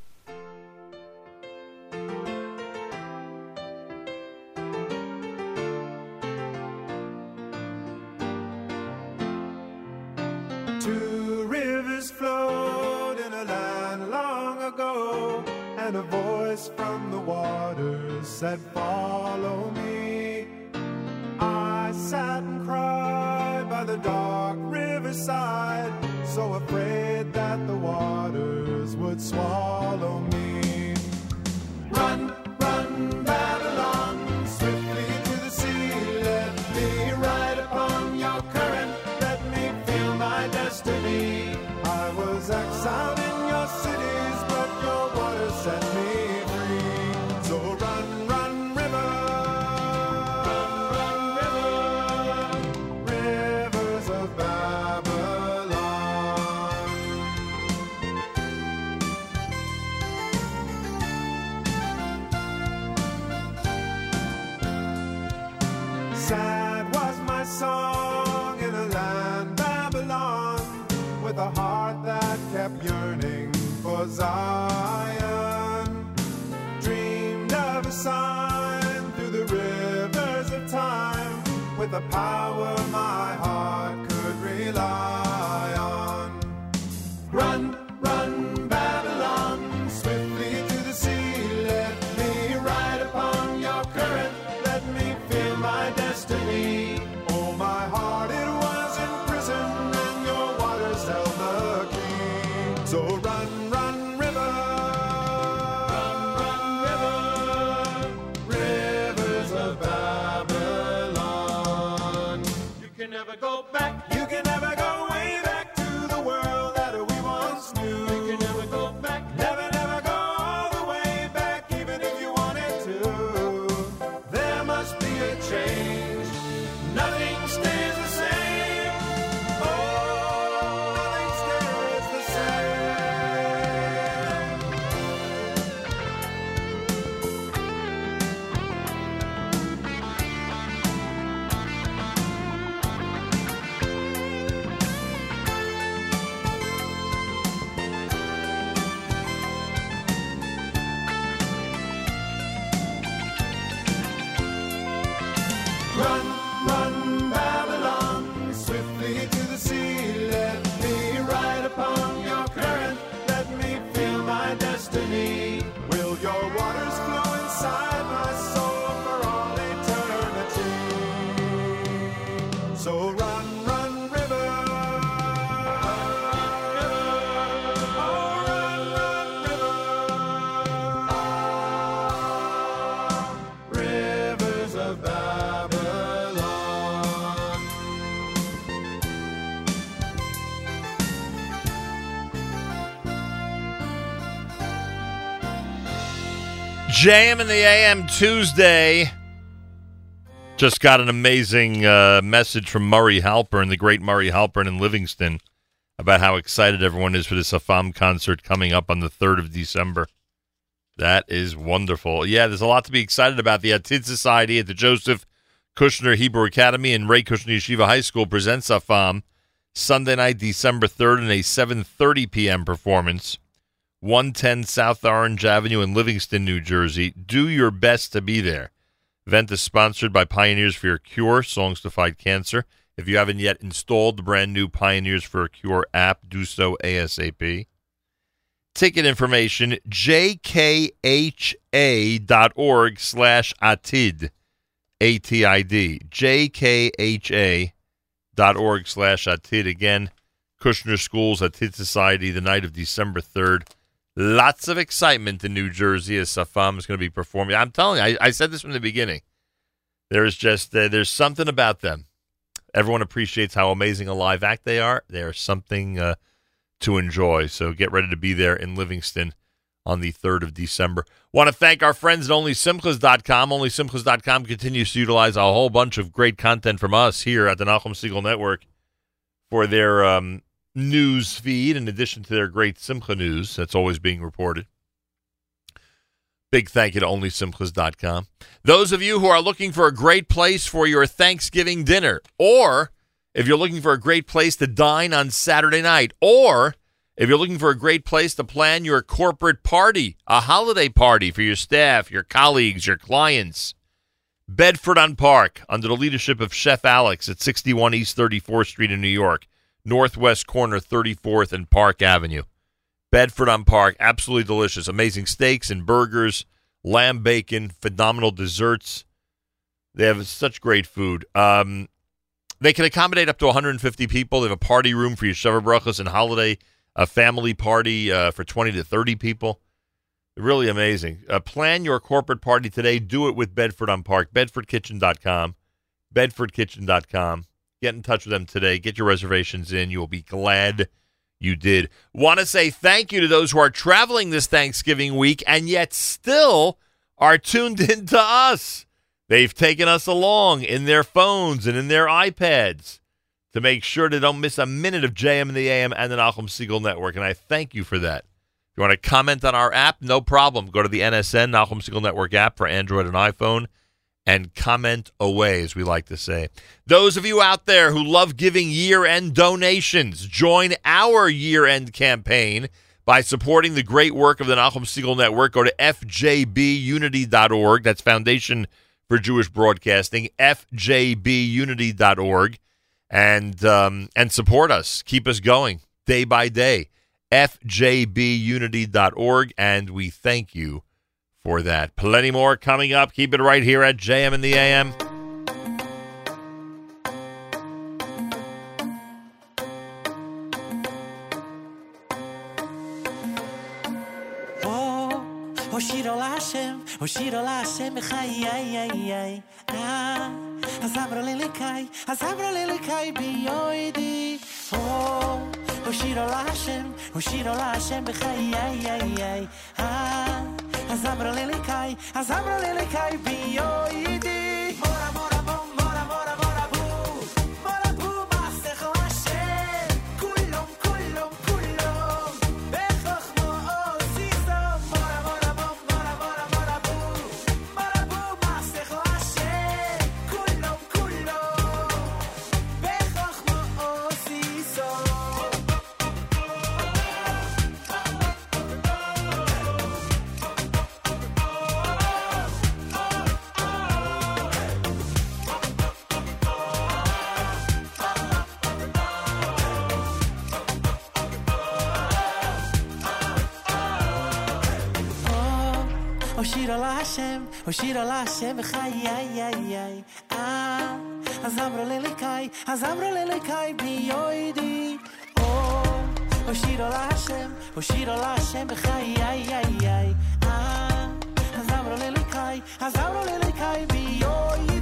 S2: JM in the AM Tuesday. Just got an amazing uh, message from Murray Halpern, the great Murray Halpern in Livingston, about how excited everyone is for this Safam concert coming up on the 3rd of December. That is wonderful. Yeah, there's a lot to be excited about. The Atid Society at the Joseph Kushner Hebrew Academy and Rae Kushner Yeshiva High School presents Safam Sunday night, December 3rd, in a 7.30 p.m. performance. 110 South Orange Avenue in Livingston, New Jersey. Do your best to be there. Event is sponsored by Pioneers for Your Cure, Songs to Fight Cancer. If you haven't yet installed the brand new Pioneers for a Cure app, do so ASAP. Ticket information, jkha.org slash atid, A-T-I-D, jkha.org slash atid. Again, Kushner Schools, Atid Society, the night of December 3rd. Lots of excitement in New Jersey as Safam is going to be performing. I'm telling you, I, I said this from the beginning. There's just uh, there's something about them. Everyone appreciates how amazing a live act they are. They are something uh, to enjoy. So get ready to be there in Livingston on the 3rd of December. Want to thank our friends at OnlySimchas.com. OnlySimchas.com continues to utilize a whole bunch of great content from us here at the Nachum Segal Network for their um, news feed, in addition to their great Simcha news that's always being reported. Big thank you to OnlySimchas.com. Those of you who are looking for a great place for your Thanksgiving dinner, or if you're looking for a great place to dine on Saturday night, or if you're looking for a great place to plan your corporate party, a holiday party for your staff, your colleagues, your clients, Bedford on Park, under the leadership of Chef Alex at 61 East 34th Street in New York, northwest corner 34th and Park Avenue. Bedford on Park, absolutely delicious. Amazing steaks and burgers, lamb bacon, phenomenal desserts. They have such great food. Um, they can accommodate up to 150 people. They have a party room for your Sheva Brachas and holiday, a family party uh, for 20 to 30 people. Really amazing. Uh, plan your corporate party today. Do it with Bedford on Park. BedfordKitchen.com. BedfordKitchen.com. Get in touch with them today. Get your reservations in. You will be glad you did. Want to say thank you to those who are traveling this Thanksgiving week and yet still are tuned in to us. They've taken us along in their phones and in their iPads to make sure they don't miss a minute of JM and the AM and the Nachum Segal Network. And I thank you for that. If you want to comment on our app, no problem. Go to the NSN, Nachum Segal Network app for Android and iPhone and comment away, as we like to say. Those of you out there who love giving year end donations, join our year end campaign by supporting the great work of the Nachum Segal Network. Go to fjbunity.org. That's Foundation for Jewish Broadcasting, fjbunity.org, and, um, and support us. Keep us going day by day. fjbunity.org, and we thank you for that. Plenty more coming up. Keep it right here at JM in the AM.
S5: להשם, הושירו להשם בחיי, איי, איי, איי. אה, אז אמרו לליקאי, אז אמרו לליקאי ביועדי. או, הושירו להשם, הושירו להשם בחיי, איי, איי, איי. אה, אז אמרו לליקאי, אז אמרו לליקאי ביועדי. להשם, הושירו להשם בחיי, איי, איי, איי. אה, אז אמרו לליקאי, אז אמרו לליקאי ביועדי. או, הושירו להשם, הושירו להשם בחיי, איי, איי, איי. אה, אז אמרו לליקאי, אז אמרו לליקאי ביועדי.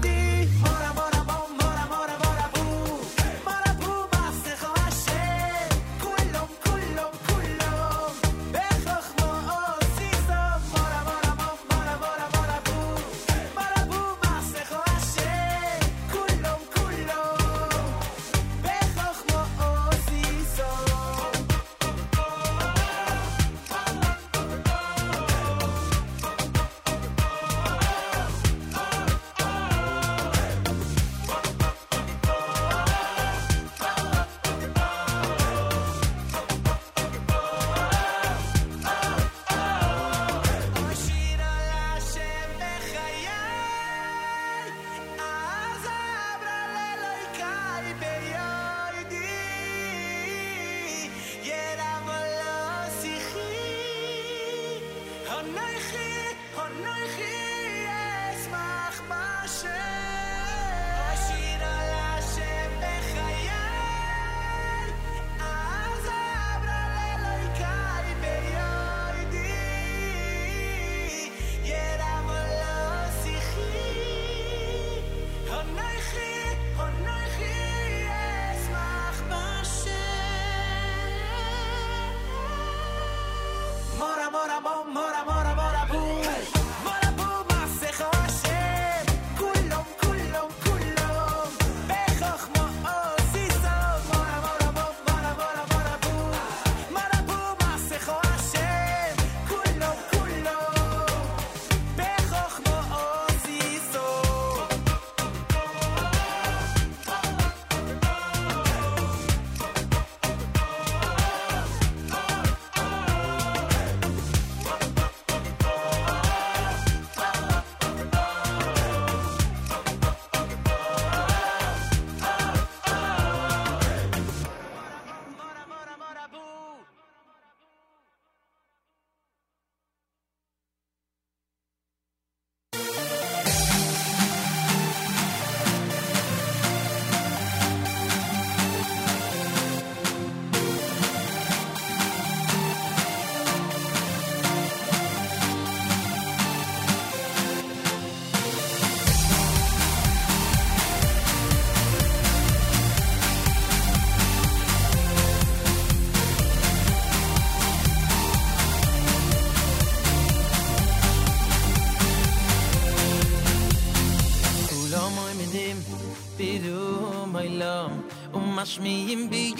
S5: משמיעים mi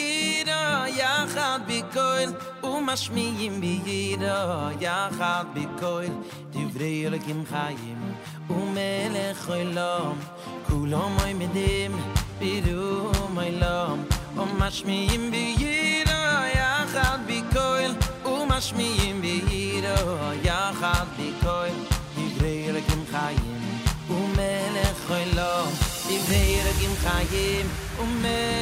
S5: יחד bi ומשמיעים ya יחד bitcoin דברי אלוקים חיים ומלך bi כולם ya kha עולם. di grelekh יחד khayim ומשמיעים ele יחד kula דברי medim bi ru my דברי אלוקים חיים bi ya bi ya di khayim di khayim Où mes?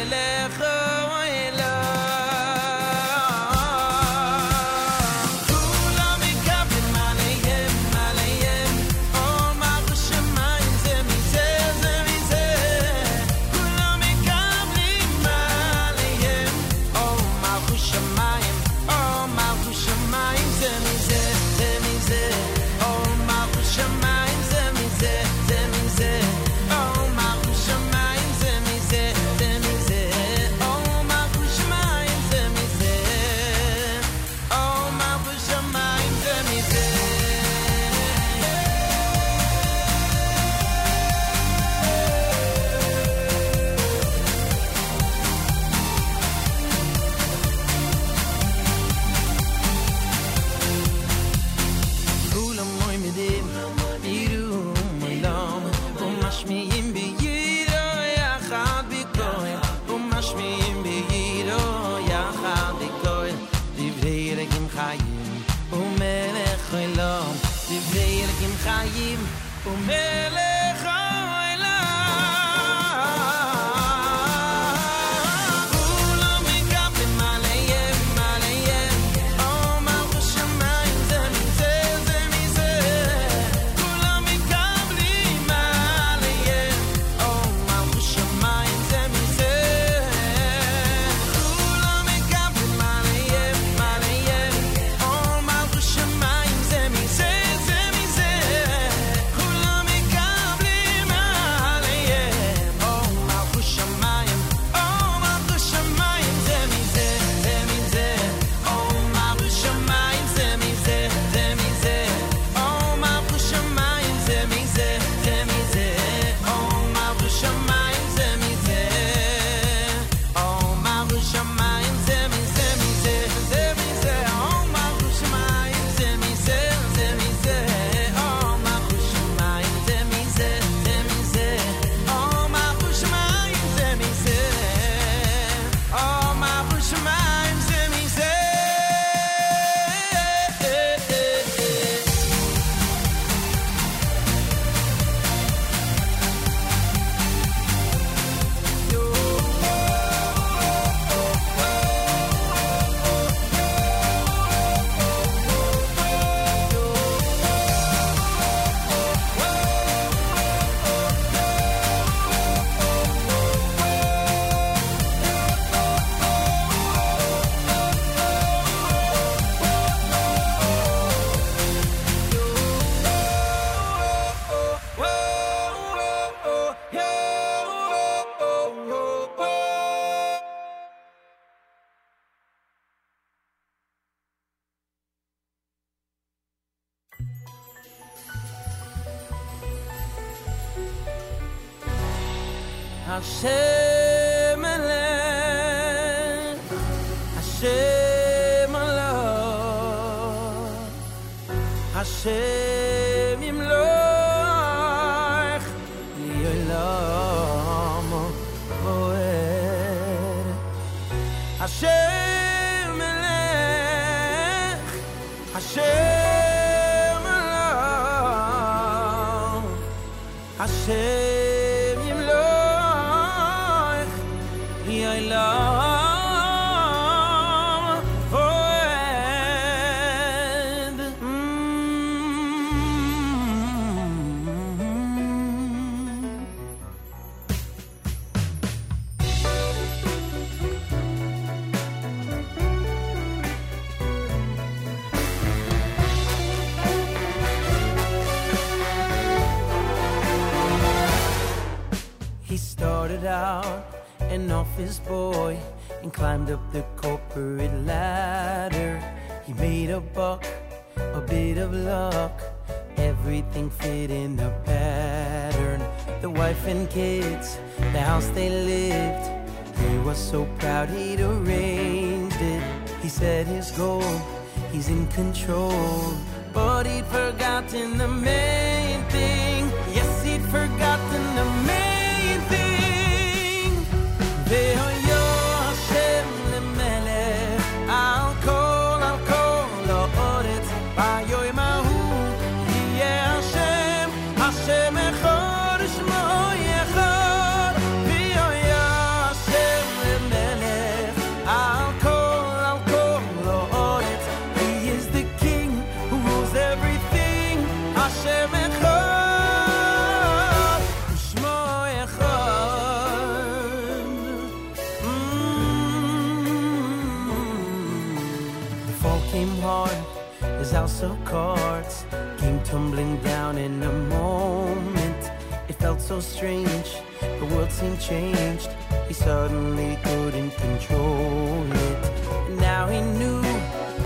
S5: seemed changed. He suddenly couldn't control it. And now he knew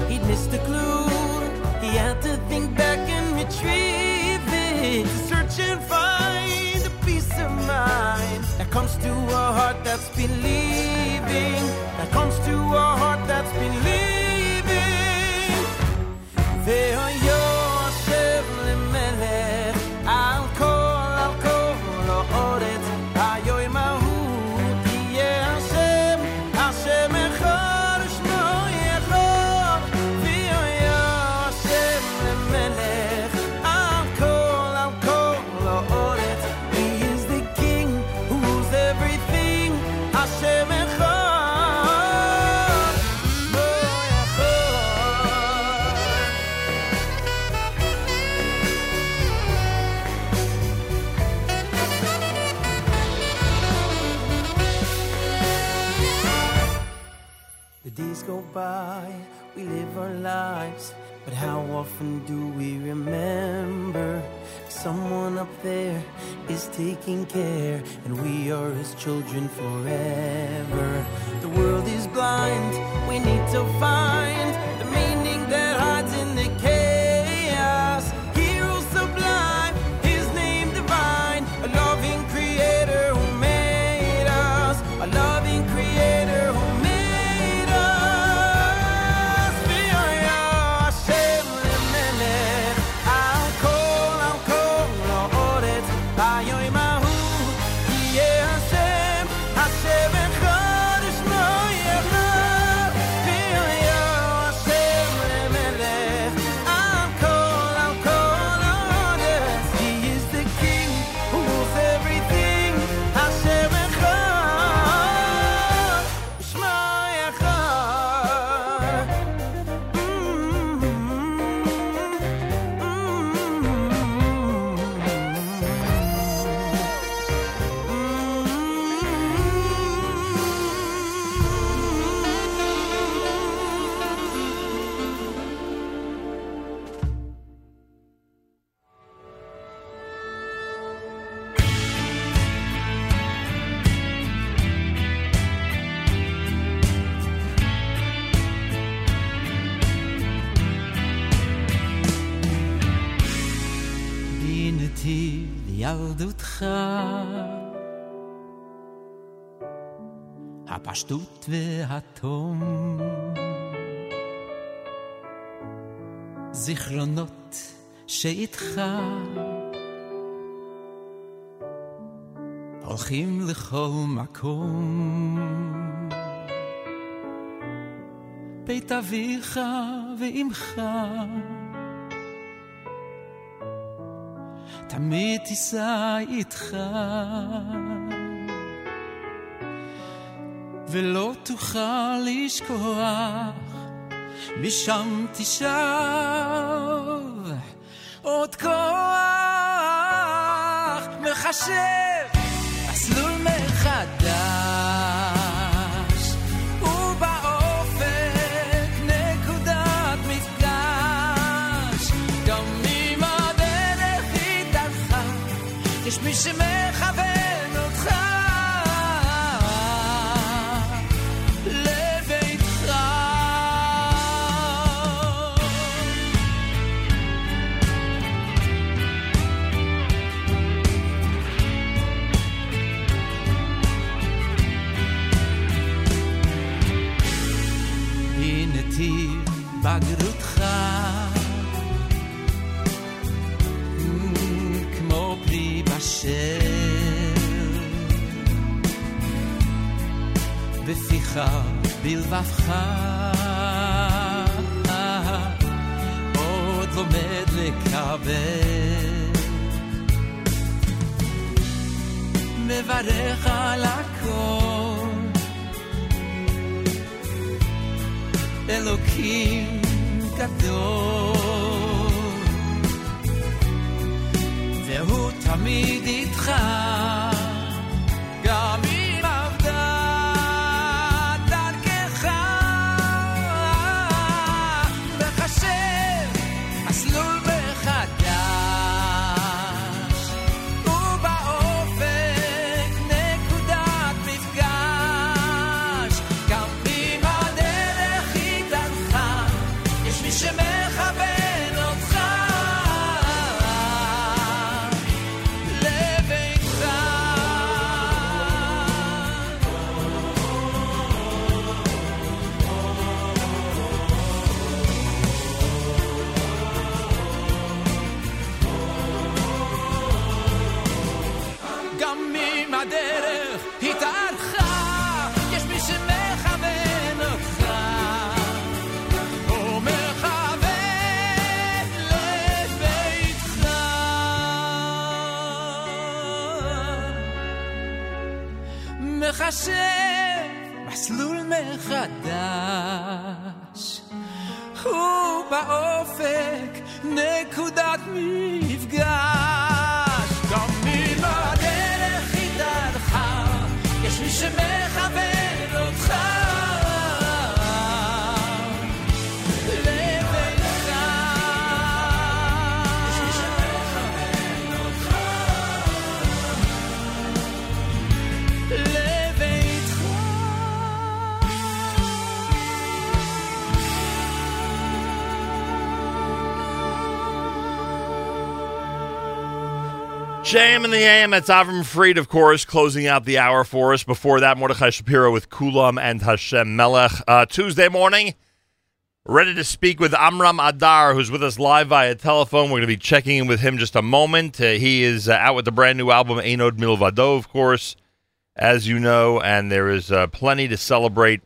S5: he'd missed a clue. He had to think back and retrieve it. To search and find a peace of mind that comes to a heart that's believed. How often do we remember someone up there is taking care, and we are his children forever? The world is blind, we need to find the meaning.
S15: והתום. זיכרונות שאיתך הולכים לכל מקום. בית אביך ואמך תמיד תישא איתך ולא תוכל לשכוח משם תשאב עוד כוח מחשב. מסלול מחדש ובאופק בפיך בלבבך. עוד לומד לקבל. מברך על הכל. אלוקים גדול. והוא תמיד איתך גם אם
S2: JM in the AM. It's Avram Fried, of course, closing out the hour for us. Before that, Mordechai Shapiro with Kulam and Hashem Melech. Uh, Tuesday morning, ready to speak with Amram Adar, who's with us live via telephone. We're going to be checking in with him just a moment. Uh, he is uh, out with the brand new album, Ein Od Milvado, of course, as you know, and there is uh, plenty to celebrate,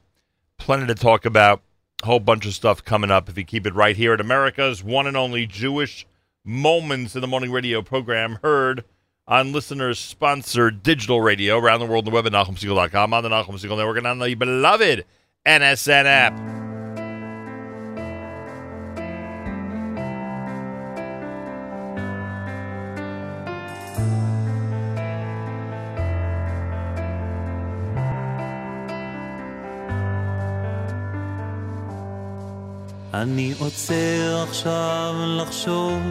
S2: plenty to talk about, a whole bunch of stuff coming up if you keep it right here at America's one and only Jewish Moments in the Morning Radio program, heard on listeners sponsored digital radio around the world on the web at NachumSegal.com, on the Nachum Segal Network, and on the beloved NSN app.
S19: אני עוצר עכשיו לחשוב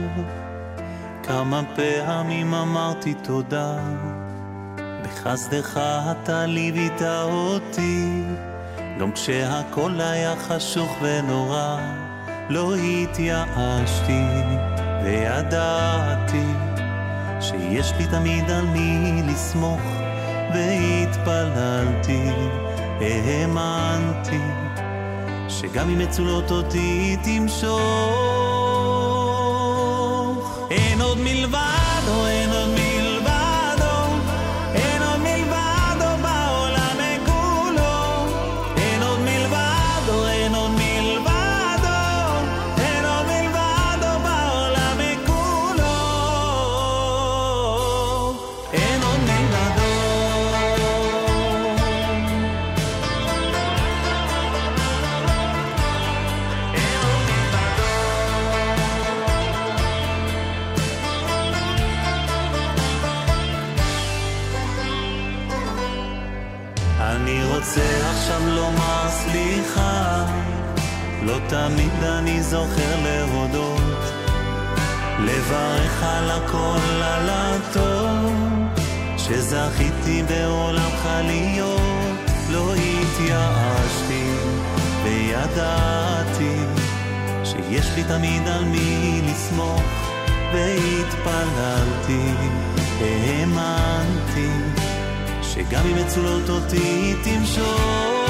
S19: כמה פעמים אמרתי תודה. בחסדך אתה ליווית אותי. גם כשהכל היה חשוך ונורא לא התייאשתי. וידעתי שיש לי תמיד על מי לסמוך והתפללתי האמנתי שגם אם מצולות אותי תמשוך En het milvado, en het תמיד אני זוכר להודות, לברך על הכל, על הטוב, שזכיתי בעולמך להיות, לא התייאשתי, וידעתי שיש לי תמיד על מי לסמוך, והתפללתי, האמנתי. שגם אם מצולות אותי תמשוך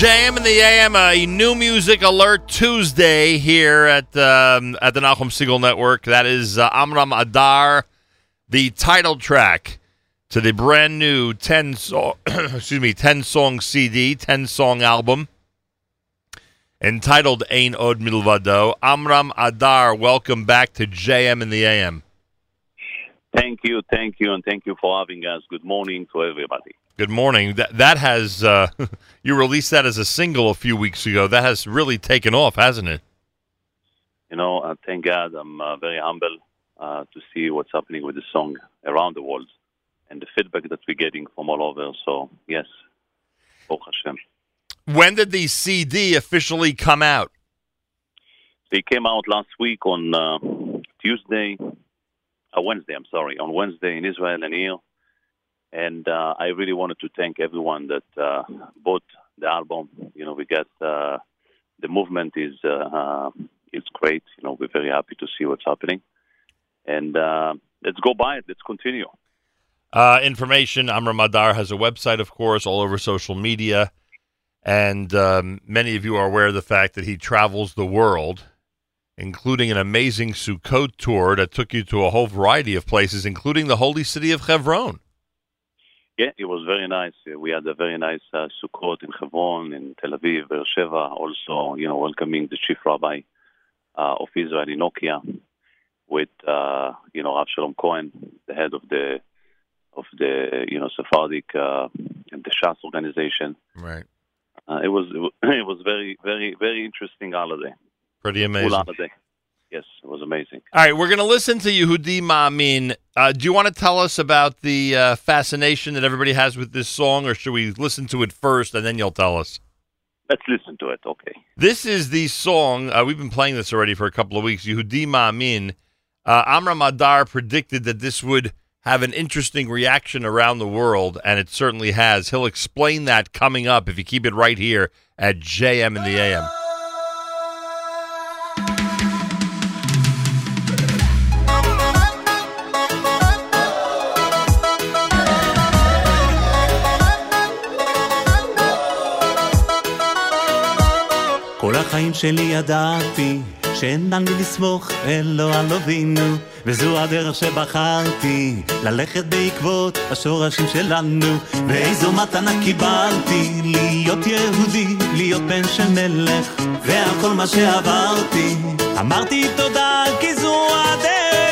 S2: JM in the AM, a new music alert Tuesday here at um, at the Nachum Segal Network. That is uh, Amram Adar, the title track to the brand new ten song, excuse me, ten song CD, ten song album entitled Ein Od Milvado. Amram Adar, welcome back to JM in the AM.
S20: Thank you, thank you, and thank you for having us. Good morning to everybody.
S2: Good morning. That that has uh, you released that as a single a few weeks ago. That has really taken off, hasn't it?
S20: You know, uh, thank God, I'm uh, very humble uh, to see what's happening with the song around the world and the feedback that we're getting from all over. So, yes, Baruch Hashem.
S2: When did the CD officially come out?
S20: They came out last week on uh, Tuesday, uh, Wednesday, I'm sorry, on Wednesday in Israel and here. And uh, I really wanted to thank everyone that uh, bought the album. You know, we got uh, the movement is uh, uh, is great. You know, we're very happy to see what's happening. And uh, let's go buy it. Let's continue.
S2: Uh, information Amram Adar has a website, of course, all over social media. And um, many of you are aware of the fact that he travels the world, including an amazing Sukkot tour that took you to a whole variety of places, including the holy city of Hebron.
S20: Yeah, it was very nice. We had a very nice uh, Sukkot in Hebron, in Tel Aviv, Beersheba. Also, you know, welcoming the chief rabbi uh, of Israel in Nokia, with uh, you know Rav Shalom Cohen, the head of the of the you know Sephardic uh, and the Shas organization.
S2: Right.
S20: Uh, it was- it was very very very interesting holiday.
S2: Pretty amazing.
S20: holiday. Yes, it was amazing.
S2: All right, we're going to listen to Yehudi Ma'amin. Uh, do you want to tell us about the uh, fascination that everybody has with this song, or should we listen to it first and then you'll tell us?
S20: Let's listen to it. Okay.
S2: This is the song. Uh, we've been playing this already for a couple of weeks. Yehudi Ma'amin. Uh, Amram Adar predicted that this would have an interesting reaction around the world, and it certainly has. He'll explain that coming up if you keep it right here at JM in the AM.
S19: שלי ידעתי שאין מי לסמוך אלו על אבינו וזו הדרך שבחרתי ללכת בעקבות השורשים שלנו. ואיזו מתנה קיבלתי להיות יהודי, להיות בן של מלך ועל כל מה שעברתי. אמרתי תודה כי זו הדרך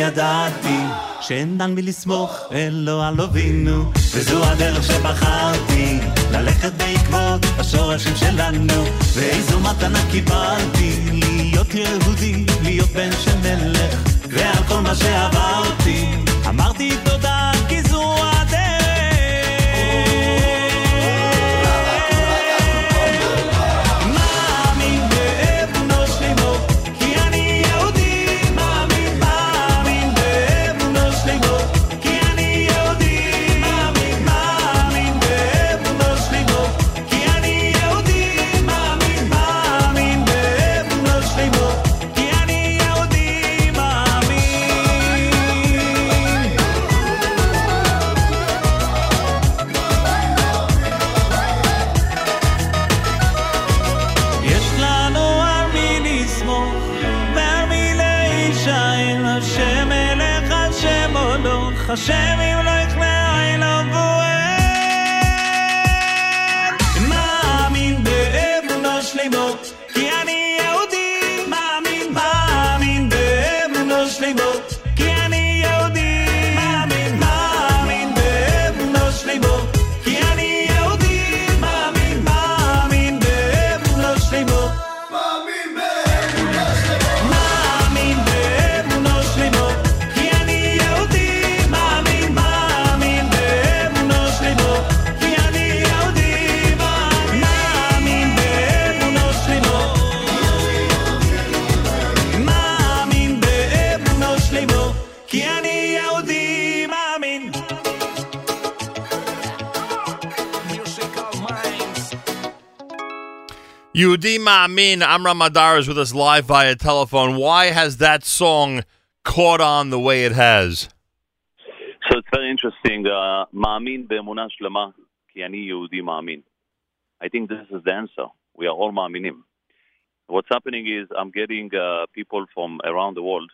S19: ידעתי שאין על מי לסמוך אלו על אבינו וזו הדרך שבחרתי ללכת בעקבות השורשים שלנו ואיזו מתנה קיבלתי להיות יהודי, להיות בן של מלך ועל כל מה שעברתי אמרתי תודה
S2: Yehudi Ma'amin Amram Adar is with us live via telephone. Why has that song caught on the way it has?
S20: So it's very interesting. Uh, ma'amin be'emunah shlema ki ani Yehudi ma'amin. I think this is the answer. We are all ma'aminim. What's happening is I'm getting uh, people from around the world,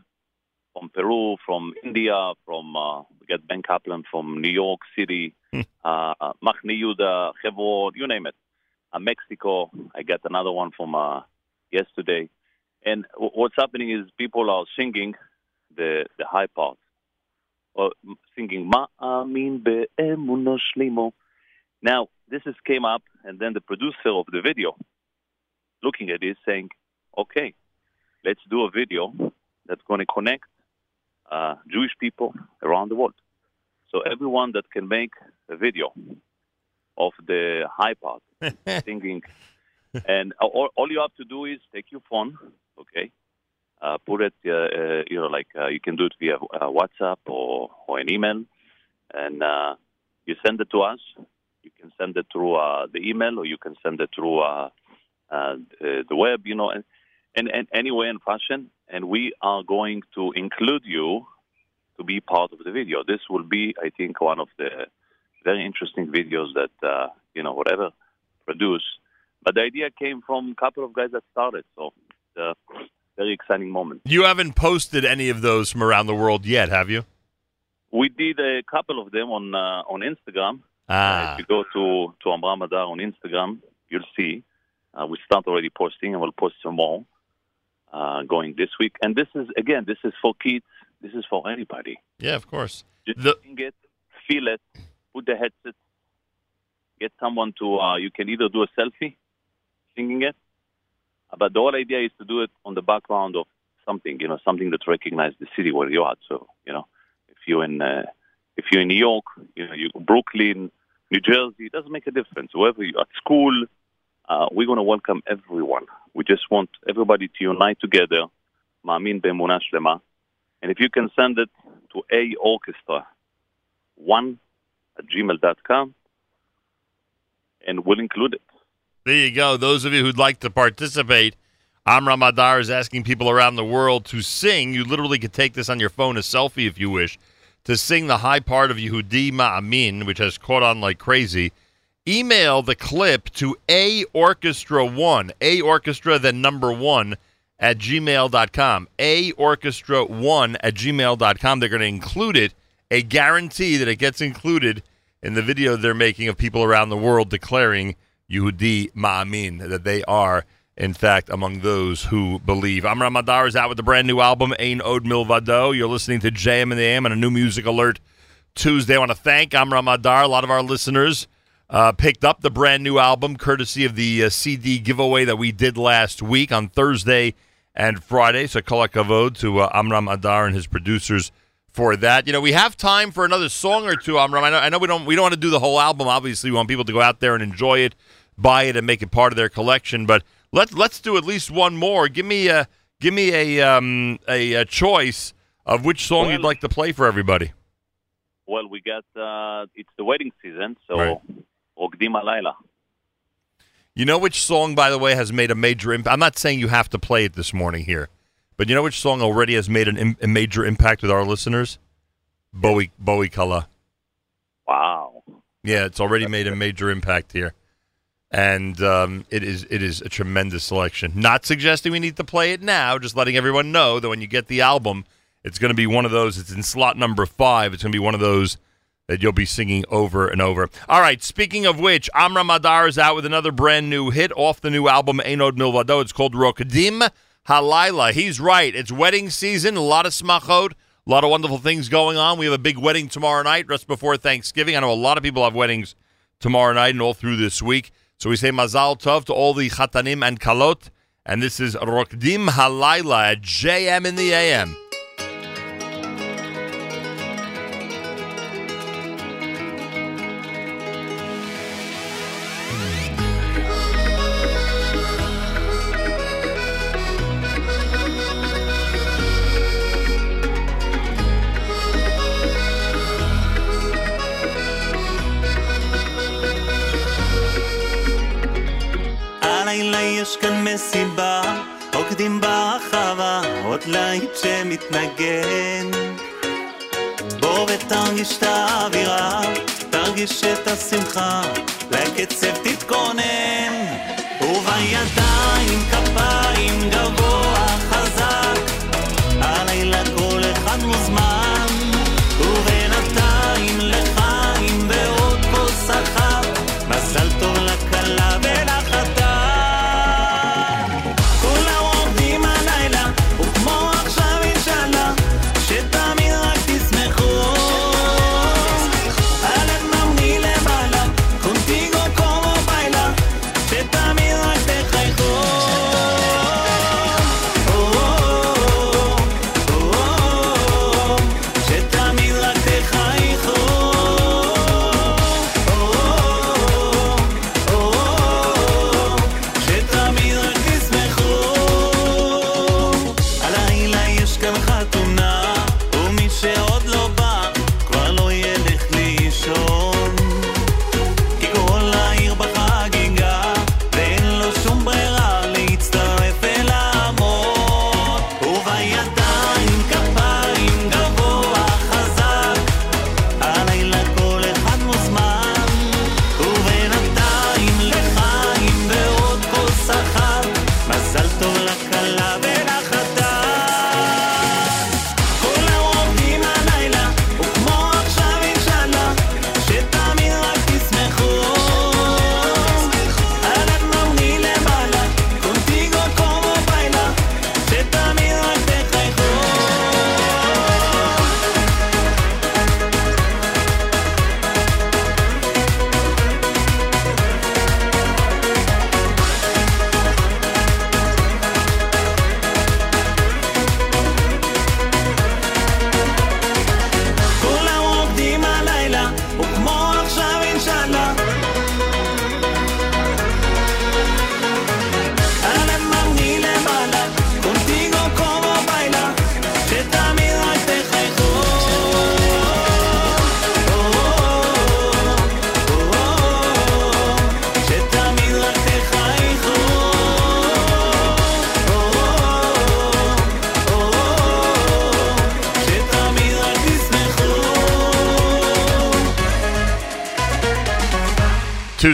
S20: from Peru, from India, from uh, we got Ben Kaplan from New York City, Machni Yuda, Yehuda, you name it. Uh, Mexico, I got another one from uh, yesterday. And w- what's happening is people are singing the the high part, or singing Ma'amin be'emuno shlimo. Now this is came up, and then the producer of the video, looking at this, saying, "Okay, let's do a video that's going to connect uh, Jewish people around the world. So everyone that can make a video of the high part singing, and all, all you have to do is take your phone, okay, uh, put it, uh, uh, you know, like uh, you can do it via uh, WhatsApp or, or an email, and uh, you send it to us. You can send it through the email, or you can send it through the web, you know, and, and, and any way and fashion. And we are going to include you to be part of the video. This will be, I think, one of the very interesting videos that you know whatever produce. But the idea came from a couple of guys that started, so it's a very exciting moment.
S2: You haven't posted any of those from around the world yet, have you?
S20: We did a couple of them on uh, on Instagram.
S2: Ah.
S20: If you go to to Amram Adar on Instagram, you'll see. Uh, we start already posting, and we'll post some more uh, going this week. And this is again, this is for kids. This is for anybody.
S2: Yeah, of course.
S20: Just sing it, feel it, put the headset, get someone to, uh, you can either do a selfie singing it, uh, but the whole idea is to do it on the background of something, you know, something that recognizes the city where you're. So, you know, if you're in, uh, if you're in New York, you know, you, Brooklyn, New Jersey, it doesn't make a difference. Wherever you're at school, uh, we're going to welcome everyone. We just want everybody to unite together. Ma'amin be'emunah shlema. And if you can send it to a orchestra, one at gmail.com, and we'll include it.
S2: There you go. Those of you who'd like to participate, Amram Adar is asking people around the world to sing. You literally could take this on your phone, a selfie if you wish, to sing the high part of Yehudi Ma'amin, which has caught on like crazy. Email the clip to A Orchestra 1, A Orchestra, then number 1 at gmail.com. A Orchestra 1 at gmail.com. They're going to include it, a guarantee that it gets included in the video they're making of people around the world declaring Yehudi Ma'amin, that they are, in fact, among those who believe. Amram Adar is out with the brand new album, Ein Od Milvado. You're listening to JM and the AM on a new music alert Tuesday. I want to thank Amram Adar. A lot of our listeners uh, picked up the brand new album courtesy of the uh, CD giveaway that we did last week on Thursday and Friday. So, kol hakavod to uh, Amram Adar and his producers for that. You know, we have time for another song or two. Amram, I know, I know we don't we don't want to do the whole album. Obviously, we want people to go out there and enjoy it, buy it, and make it part of their collection. But let's let's do at least one more. Give me a give me a um, a, a, choice of which song well, you'd like to play for everybody.
S20: Well, we got uh, it's the wedding season, so
S2: right.
S20: Rokdim Halayla.
S2: You know which song, by the way, has made a major impact? I'm not saying you have to play it this morning here, but you know which song already has made an a major impact with our listeners? Bowie Bowie Kala.
S20: Wow.
S2: Yeah, it's already made a major impact here, and um, it is it is a tremendous selection. Not suggesting we need to play it now, just letting everyone know that when you get the album, it's going to be one of those. It's in slot number five. It's going to be one of those that you'll be singing over and over. All right. Speaking of which, Amram Adar is out with another brand new hit off the new album Ein Od Milvado. It's called Rokadim Halayla. He's right. It's wedding season. A lot of smachot. A lot of wonderful things going on. We have a big wedding tomorrow night, just before Thanksgiving. I know a lot of people have weddings tomorrow night and all through this week. So we say Mazal Tov to all the Chatanim and Kalot. And this is Rokdim Halayla at JM in the AM.
S19: הלילה יש כאן מסיבה, רוקדים ברחבה, עוד להיט שמתנגן. בוא ותרגיש את האווירה, תרגיש את השמחה, לקצב תתכונן. ובידיים כפיים גבוה חזק, הלילה כל אחד מוזמן.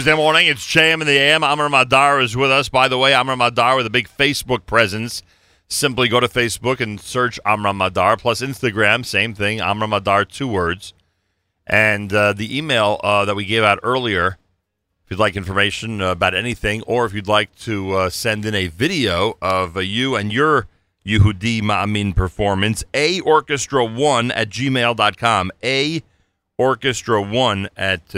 S2: Tuesday morning, it's JM in the AM. Amram Adar is with us. By the way, Amram Adar with a big Facebook presence. Simply go to Facebook and search Amram Adar, plus Instagram, same thing, Amram Adar, two words. And uh, the email uh, that we gave out earlier, if you'd like information about anything, or if you'd like to uh, send in a video of uh, you and your Yehudi Ma'amin performance, a orchestra1 at gmail.com. A orchestra1 at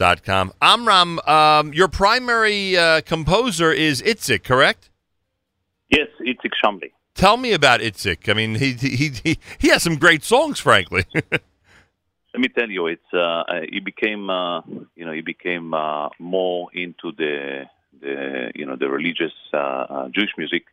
S2: uh, com. Amram, um, your primary uh, composer is Itzik, correct?
S20: Yes, Itzik Shamli.
S2: Tell me about Itzik. I mean, he he he, he has some great songs, frankly.
S20: Let me tell you, it's uh, uh, he became uh, you know he became uh, more into the the you know the religious uh, uh, Jewish music,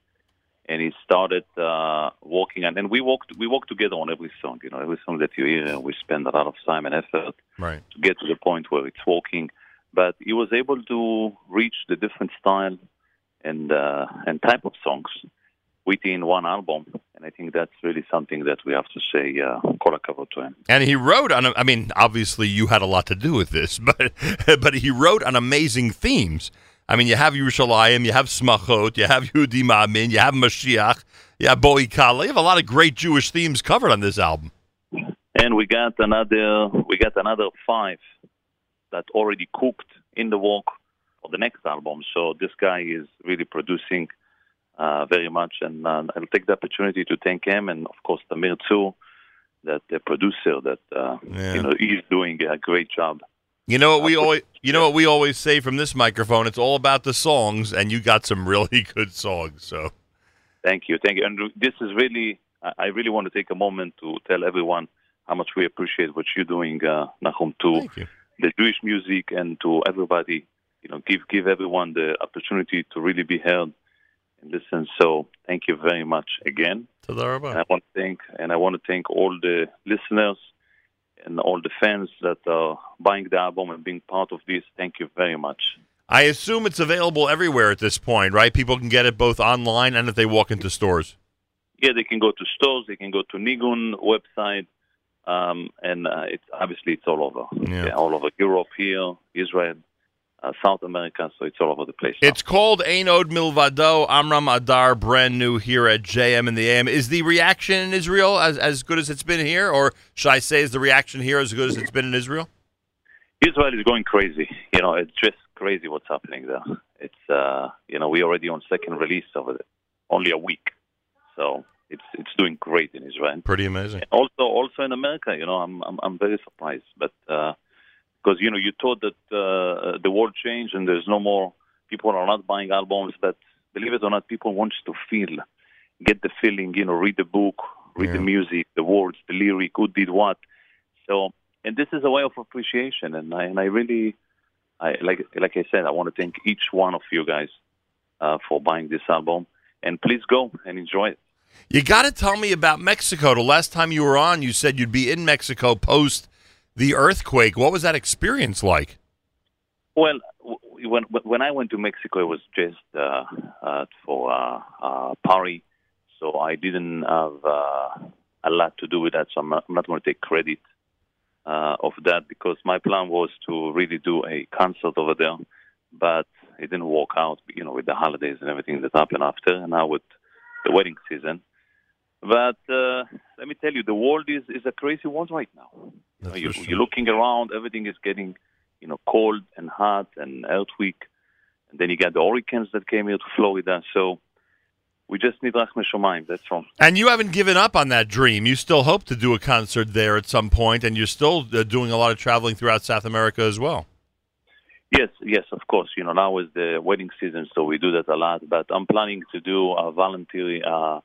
S20: and he started uh, working and, and we worked we worked together on every song. You know, every song that you hear, we spend a lot of time and effort
S2: right.
S20: to get to the point where it's working. But he was able to reach the different style and uh, and type of songs within one album, and I think that's really something that we have to say uh, to him.
S2: And he wrote on. I mean, obviously, you had a lot to do with this, but but he wrote on amazing themes. I mean, you have Yerushalayim, you have Smachot, you have Yehudi Ma'amin, you have Mashiach, you have Boi Kala. You have a lot of great Jewish themes covered on this album.
S20: And we got another we got another five that already cooked in the work for the next album. So this guy is really producing uh, very much, and uh, I'll take the opportunity to thank him and of course Tamir too, that the producer that uh,
S2: Yeah.
S20: you know he's doing a great job.
S2: You know what we always, you know what we always say from this microphone. It's all about the songs, and you got some really good songs. So
S20: Thank you, thank you. And this is really, I really want to take a moment to tell everyone how much we appreciate what you're doing, uh, Nachum, to the Jewish music and to everybody. You know, give give everyone the opportunity to really be heard and listen. So, thank you very much again. And I want to thank, and I want to thank all the listeners and all the fans that are buying the album and being part of this. Thank you very much.
S2: I assume it's available everywhere at this point, right? People can get it both online and if they walk into stores.
S20: Yeah, they can go to stores, they can go to Nigun website, um, and uh, it's obviously it's all over.
S2: Yeah.
S20: all over Europe, here, Israel, uh, South America. So it's all over the place.
S2: It's called Ein Od Milvado Amram Adar, brand new here at JM in the AM. Is the reaction in Israel as, as good as it's been here, or should I say, is the reaction here as good as it's been in Israel?
S20: Israel is going crazy. You know, it's just crazy what's happening there. It's uh, you know we already on second release over there, only a week, so it's it's doing great in Israel.
S2: Pretty amazing.
S20: Also, also in America, you know, I'm I'm, I'm very surprised, but because you know you thought that uh, the world changed and there's no more people are not buying albums, but believe it or not, people want to feel, get the feeling, you know, read the book, read the music, the words, the lyric, who did what. So, and this is a way of appreciation, and I and I really, I like like I said, I want to thank each one of you guys uh, for buying this album, and please go and enjoy it.
S2: You got to tell me about Mexico. The last time you were on, you said you'd be in Mexico post the earthquake. What was that experience like?
S20: Well, when when I went to Mexico, it was just uh, uh, for uh, party, so I didn't have uh, a lot to do with that. So I'm not, not going to take credit uh, of that because my plan was to really do a concert over there, but it didn't work out. You know, with the holidays and everything that happened after, and now with the wedding season. But uh, let me tell you, the world is, is a crazy world right now. You know, you, you're looking around, everything is getting, you know, cold and hot and earthquake. And then you got the hurricanes that came here to Florida. So we just need Rachme Shomayim, that's all.
S2: And you haven't given up on that dream. You still hope to do a concert there at some point, and you're still uh, doing a lot of traveling throughout South America as well.
S20: Yes, yes, of course. You know, now is the wedding season, so we do that a lot. But I'm planning to do a voluntary uh,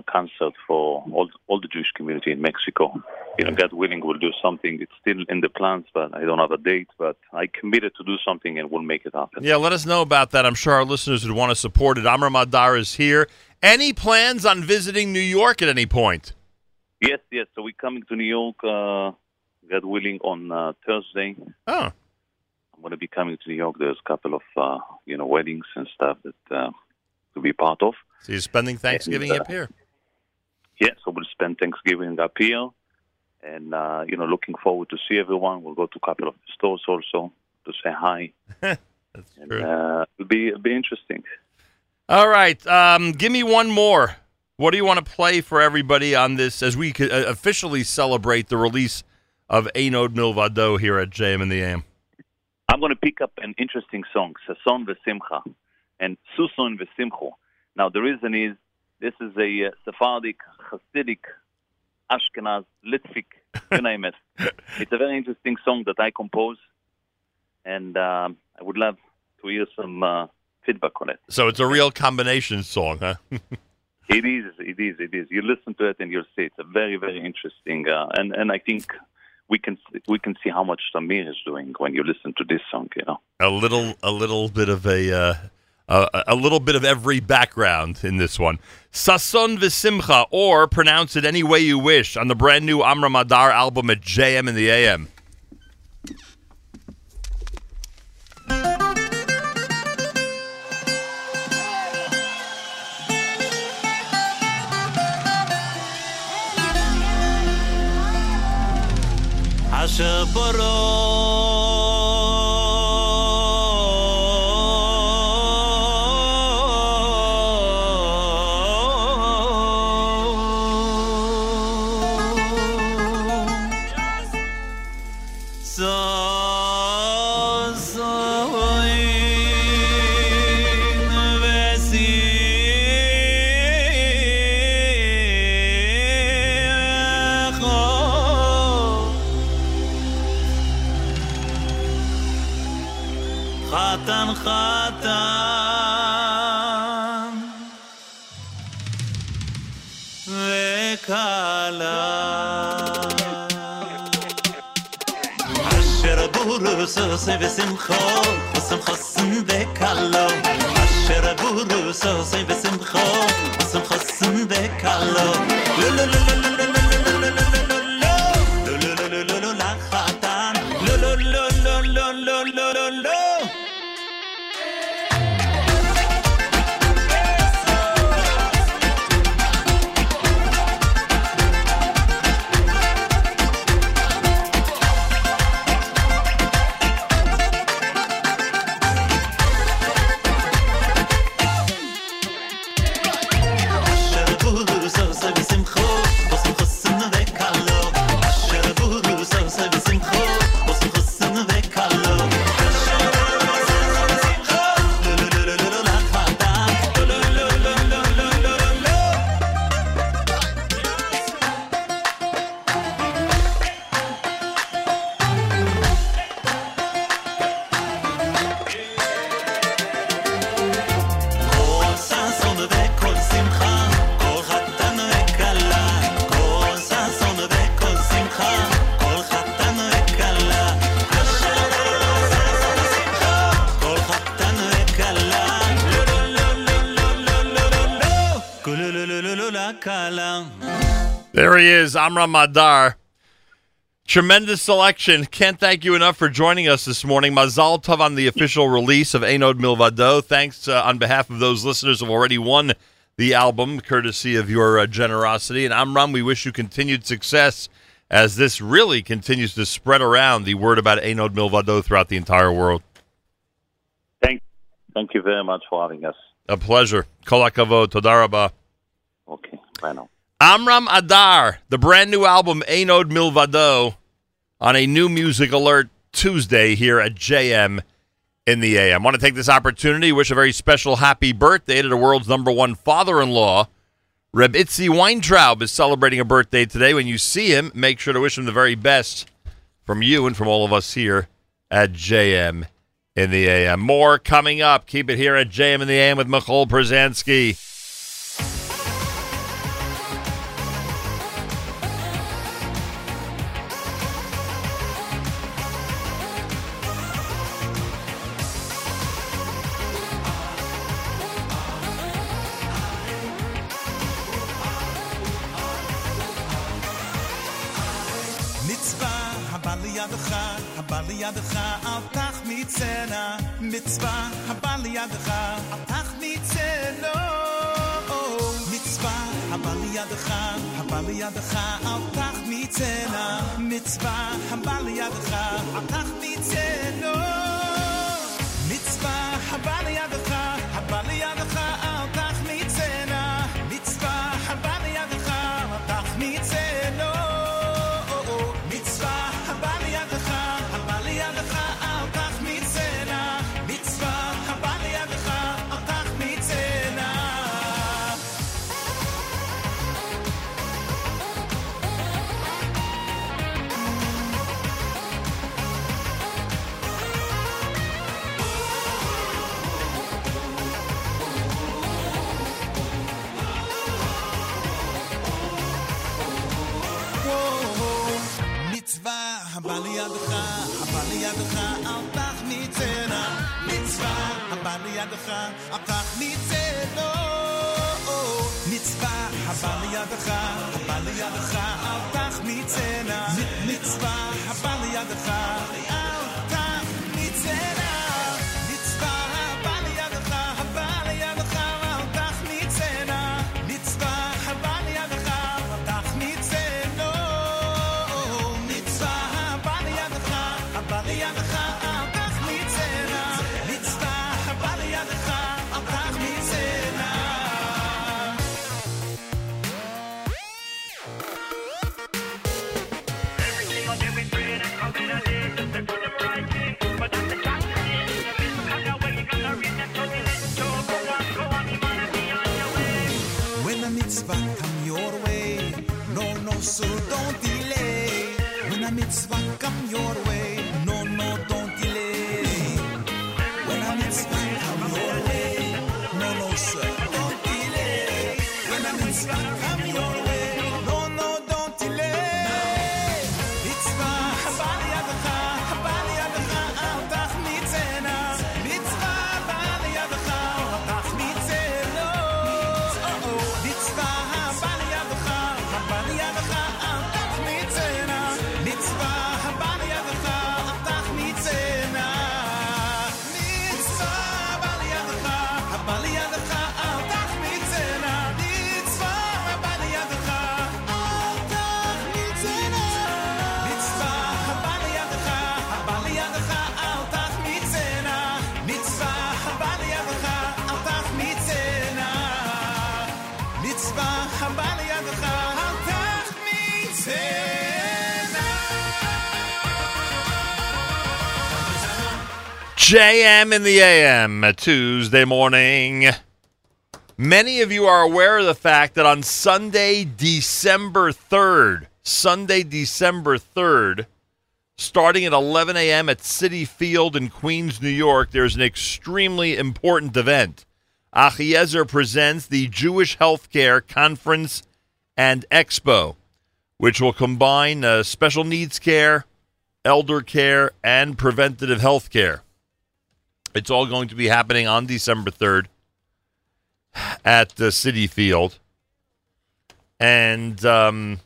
S20: uh, concert for all all the Jewish community in Mexico. You know, God willing, we'll do something. It's still in the plans, but I don't have a date. But I committed to do something, and we'll make it happen.
S2: Yeah, let us know about that. I'm sure our listeners would want to support it. Amram Adar is here. Any plans on visiting New York at any point?
S20: Yes, yes. So we're coming to New York, uh, God willing, on uh, Thursday.
S2: Oh.
S20: I'm going to be coming to New York. There's a couple of uh, you know weddings and stuff that uh, to be part of.
S2: So you're spending Thanksgiving
S20: And, uh,
S2: up here?
S20: Yeah, so we'll spend Thanksgiving up here, and uh, you know, looking forward to see everyone. We'll go to a couple of stores also to say hi. and, uh, it'll be it'll be interesting.
S2: All right. Um, give me one more. What do you want to play for everybody on this as we could, uh, officially celebrate the release of Ein Od Milvado here at JM and the AM?
S20: I'm going to pick up an interesting song, Sason Vesimcha, and Suson Vesimcho. Now, the reason is this is a uh, Sephardic, Hasidic, Ashkenaz, Litvic, you name it. It's a very interesting song that I compose, and um, I would love to hear some uh, feedback on it.
S2: So it's a real combination song, huh?
S20: It is, it is, it is. You listen to it and you'll see it's a very, very interesting, uh, and and I think we can we can see how much Samir is doing when you listen to this song. You know.
S2: a little, a little bit of a, uh, a little bit of every background in this one. Sason Visimcha, or pronounce it any way you wish, on the brand new Amram Adar album at JM in the AM.
S19: Asher Baruch חסן דקלו אשר הגורו סוסי בשמחו בשמחו סן דקלו לא לא לא לא.
S2: Is, Amram Adar. Tremendous selection. Can't thank you enough for joining us this morning. Mazal Tov on the official release of Ein Od Milvado. Thanks uh, on behalf of those listeners who have already won the album, courtesy of your uh, generosity. And Amram, we wish you continued success as this really continues to spread around the word about Ein Od Milvado throughout the entire world.
S20: Thank, thank you very much for having us.
S2: A pleasure. Kol hakavod. Toda.
S20: Okay, bye now.
S2: Amram Adar, the brand new album Ein Od Milvado, on a new music alert Tuesday here at JM in the AM. I want to take this opportunity wish a very special happy birthday to the world's number one father-in-law. Reb Itzi Weintraub is celebrating a birthday today. When you see him, make sure to wish him the very best from you and from all of us here at JM in the AM. More coming up. Keep it here at JM in the AM with Michal Brzezinski.
S21: מצווה הבא לידך, אל תחמיצנו. מצווה הבא לידך, הבא לידך, אל תחמיצנה. מצנה, מצווה הבא לידך, הפך מצנו. הבא לידך, הבא לידך, אל תחמיצנה. מצווה הבא לידך, Come your way,
S2: JM in the AM, Tuesday morning. Many of you are aware of the fact that on Sunday, December 3rd, Sunday, December 3rd, starting at 11 a.m. at Citi Field in Queens, New York, there's an extremely important event. Achiezer presents the Jewish Healthcare Conference and Expo, which will combine uh, special needs care, elder care, and preventative health care. It's all going to be happening on December 3rd at the Citi Field. And um,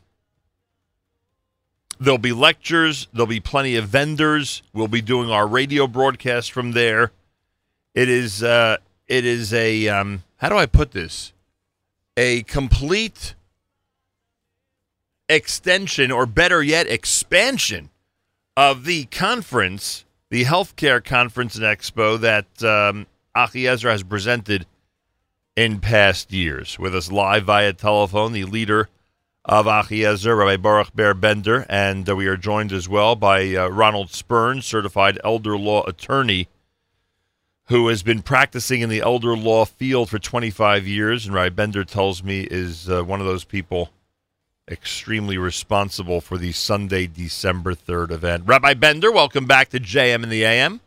S2: there'll be lectures, there'll be plenty of vendors. We'll be doing our radio broadcast from there. It is uh, it is a um, how do I put this? A complete extension, or better yet, expansion of the conference, the healthcare conference and expo that um, Achiezer has presented in past years. With us live via telephone, the leader of Achiezer, Rabbi Boruch Ber Bender, and uh, we are joined as well by uh, Ronald Spirn, certified elder law attorney, who has been practicing in the elder law field for 25 years, and Rabbi Bender tells me is uh, one of those people extremely responsible for the Sunday, December 3rd event. Rabbi Bender, welcome back to JM in the AM.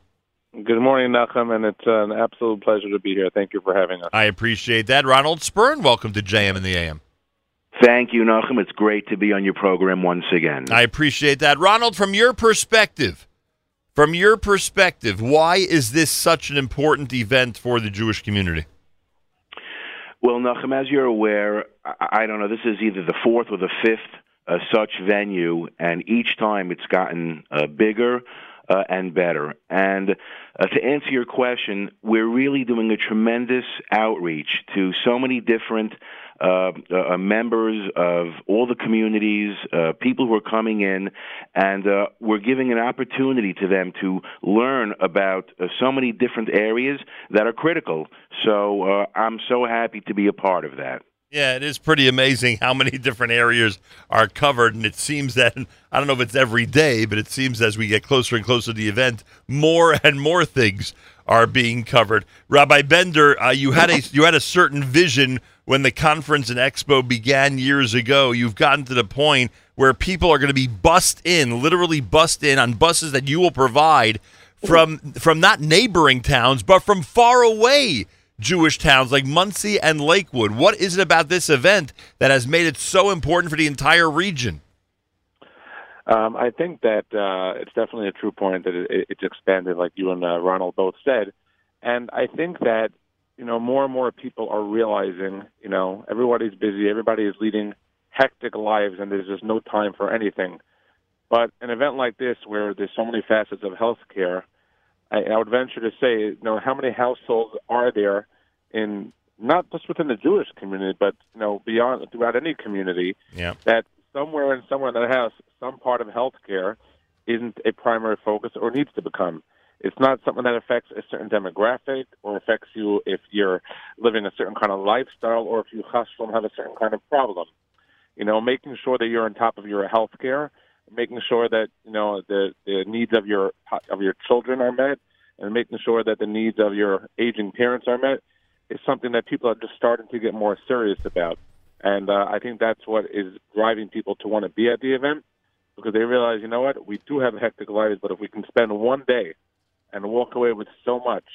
S22: Good morning, Nachum, and it's an absolute pleasure to be here. Thank you for having us.
S2: I appreciate that. Ronald Spirn, welcome to JM in the AM.
S23: Thank you, Nachum. It's great to be on your program once again.
S2: I appreciate that. Ronald, from your perspective, from your perspective, why is this such an important event for the Jewish community?
S23: Well, Nachum, as you're aware, I, I don't know, this is either the fourth or the fifth uh, such venue, and each time it's gotten uh, bigger uh, and better. And uh, to answer your question, we're really doing a tremendous outreach to so many different uh, uh, members of all the communities, uh, people who are coming in, and uh, we're giving an opportunity to them to learn about uh, so many different areas that are critical. So uh, I'm so happy to be a part of that.
S2: Yeah, it is pretty amazing how many different areas are covered, and it seems that I don't know if it's every day, but it seems as we get closer and closer to the event, more and more things are being covered. Rabbi Bender, uh, you had a you had a certain vision when the conference and expo began years ago. You've gotten to the point where people are going to be bussed in, literally bussed in on buses that you will provide from from not neighboring towns, but from far away Jewish towns like Monsey and Lakewood. What is it about this event that has made it so important for the entire region?
S22: Um, I think that uh, it's definitely a true point that it, it's expanded, like you and uh, Ronald both said. And I think that you know more and more people are realizing, you know, everybody's busy, everybody is leading hectic lives, and there's just no time for anything. But an event like this, where there's so many facets of healthcare, I, I would venture to say, you know, how many households are there in not just within the Jewish community, but you know, beyond throughout any community
S2: Yeah.
S22: that somewhere and somewhere in that house, some part of healthcare isn't a primary focus or needs to become. It's not something that affects a certain demographic or affects you if you're living a certain kind of lifestyle or if you hustle have a certain kind of problem. You know, making sure that you're on top of your health care, making sure that you know the the needs of your of your children are met, and making sure that the needs of your aging parents are met is something that people are just starting to get more serious about. And uh, I think that's what is driving people to want to be at the event because they realize, you know what, we do have a hectic lives, but if we can spend one day and walk away with so much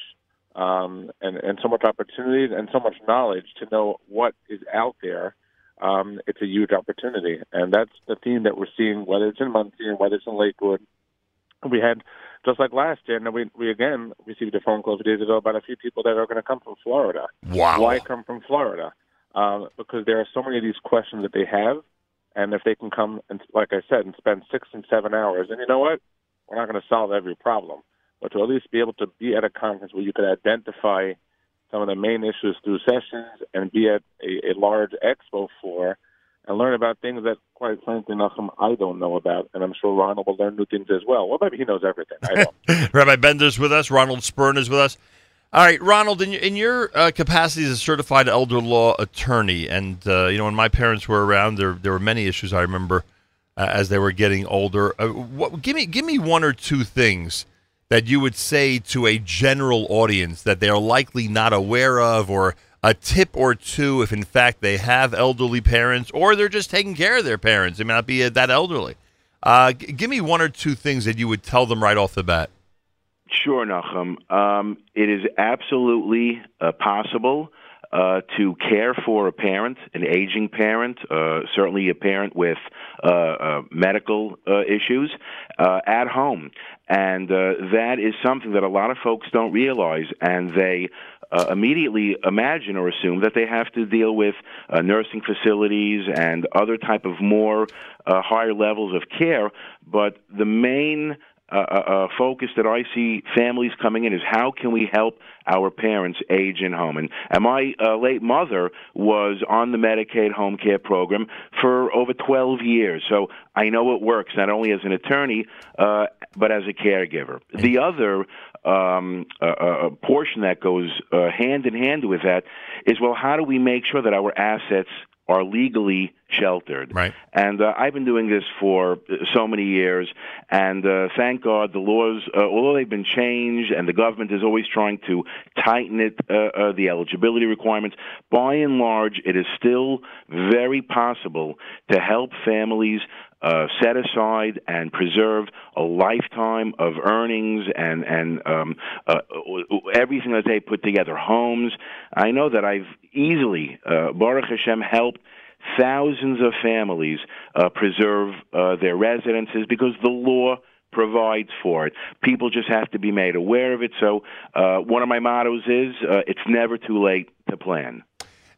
S22: um, and, and so much opportunities and so much knowledge to know what is out there, um, it's a huge opportunity. And that's the theme that we're seeing, whether it's in Monsey and whether it's in Lakewood. We had, just like last year, and we, we again received a phone call a few days ago about a few people that are going to come from Florida.
S2: Wow.
S22: Why come from Florida? Um, because there are so many of these questions that they have, and if they can come and, like I said, and spend six and seven hours, and you know what, we're not going to solve every problem, but to at least be able to be at a conference where you could identify some of the main issues through sessions and be at a, a large expo floor and learn about things that, quite frankly, Nachum, I don't know about, and I'm sure Ronald will learn new things as well. Well, maybe he knows everything. I don't.
S2: Rabbi Bender's with us. Ronald Spirn is with us. All right, Ronald, in in your uh, capacity as a certified elder law attorney, and uh, you know, when my parents were around, there there were many issues I remember uh, as they were getting older. Uh, what, give me give me one or two things that you would say to a general audience that they are likely not aware of, or a tip or two if in fact they have elderly parents, or they're just taking care of their parents. They may not be uh, that elderly. Uh, g- give me one or two things that you would tell them right off the bat.
S23: Sure, Nachum. Um, it is absolutely uh, possible uh, to care for a parent, an aging parent, uh, certainly a parent with uh, uh, medical uh, issues, uh, at home. And that is something that a lot of folks don't realize, and they immediately imagine or assume that they have to deal with nursing facilities and other type of more higher levels of care. But the main uh, uh, uh, focus that I see families coming in is how can we help our parents age in home? And, and my uh, late mother was on the Medicaid home care program for over 12 years, so I know it works not only as an attorney uh, but as a caregiver. The other um, uh, uh, portion that goes uh, hand in hand with that is well, how do we make sure that our assets are legally sheltered.
S2: Right.
S23: And uh, I've been doing this for uh, so many years, and uh, thank God the laws, uh, although they've been changed, and the government is always trying to tighten it, uh, uh, the eligibility requirements. By and large, it is still very possible to help families uh, set aside and preserve a lifetime of earnings and and um, uh, everything that they put together, homes. I know that I've easily, uh, Baruch Hashem, helped thousands of families uh, preserve uh, their residences because the law provides for it. People just have to be made aware of it. So uh, one of my mottos is, uh, "It's never too late to plan."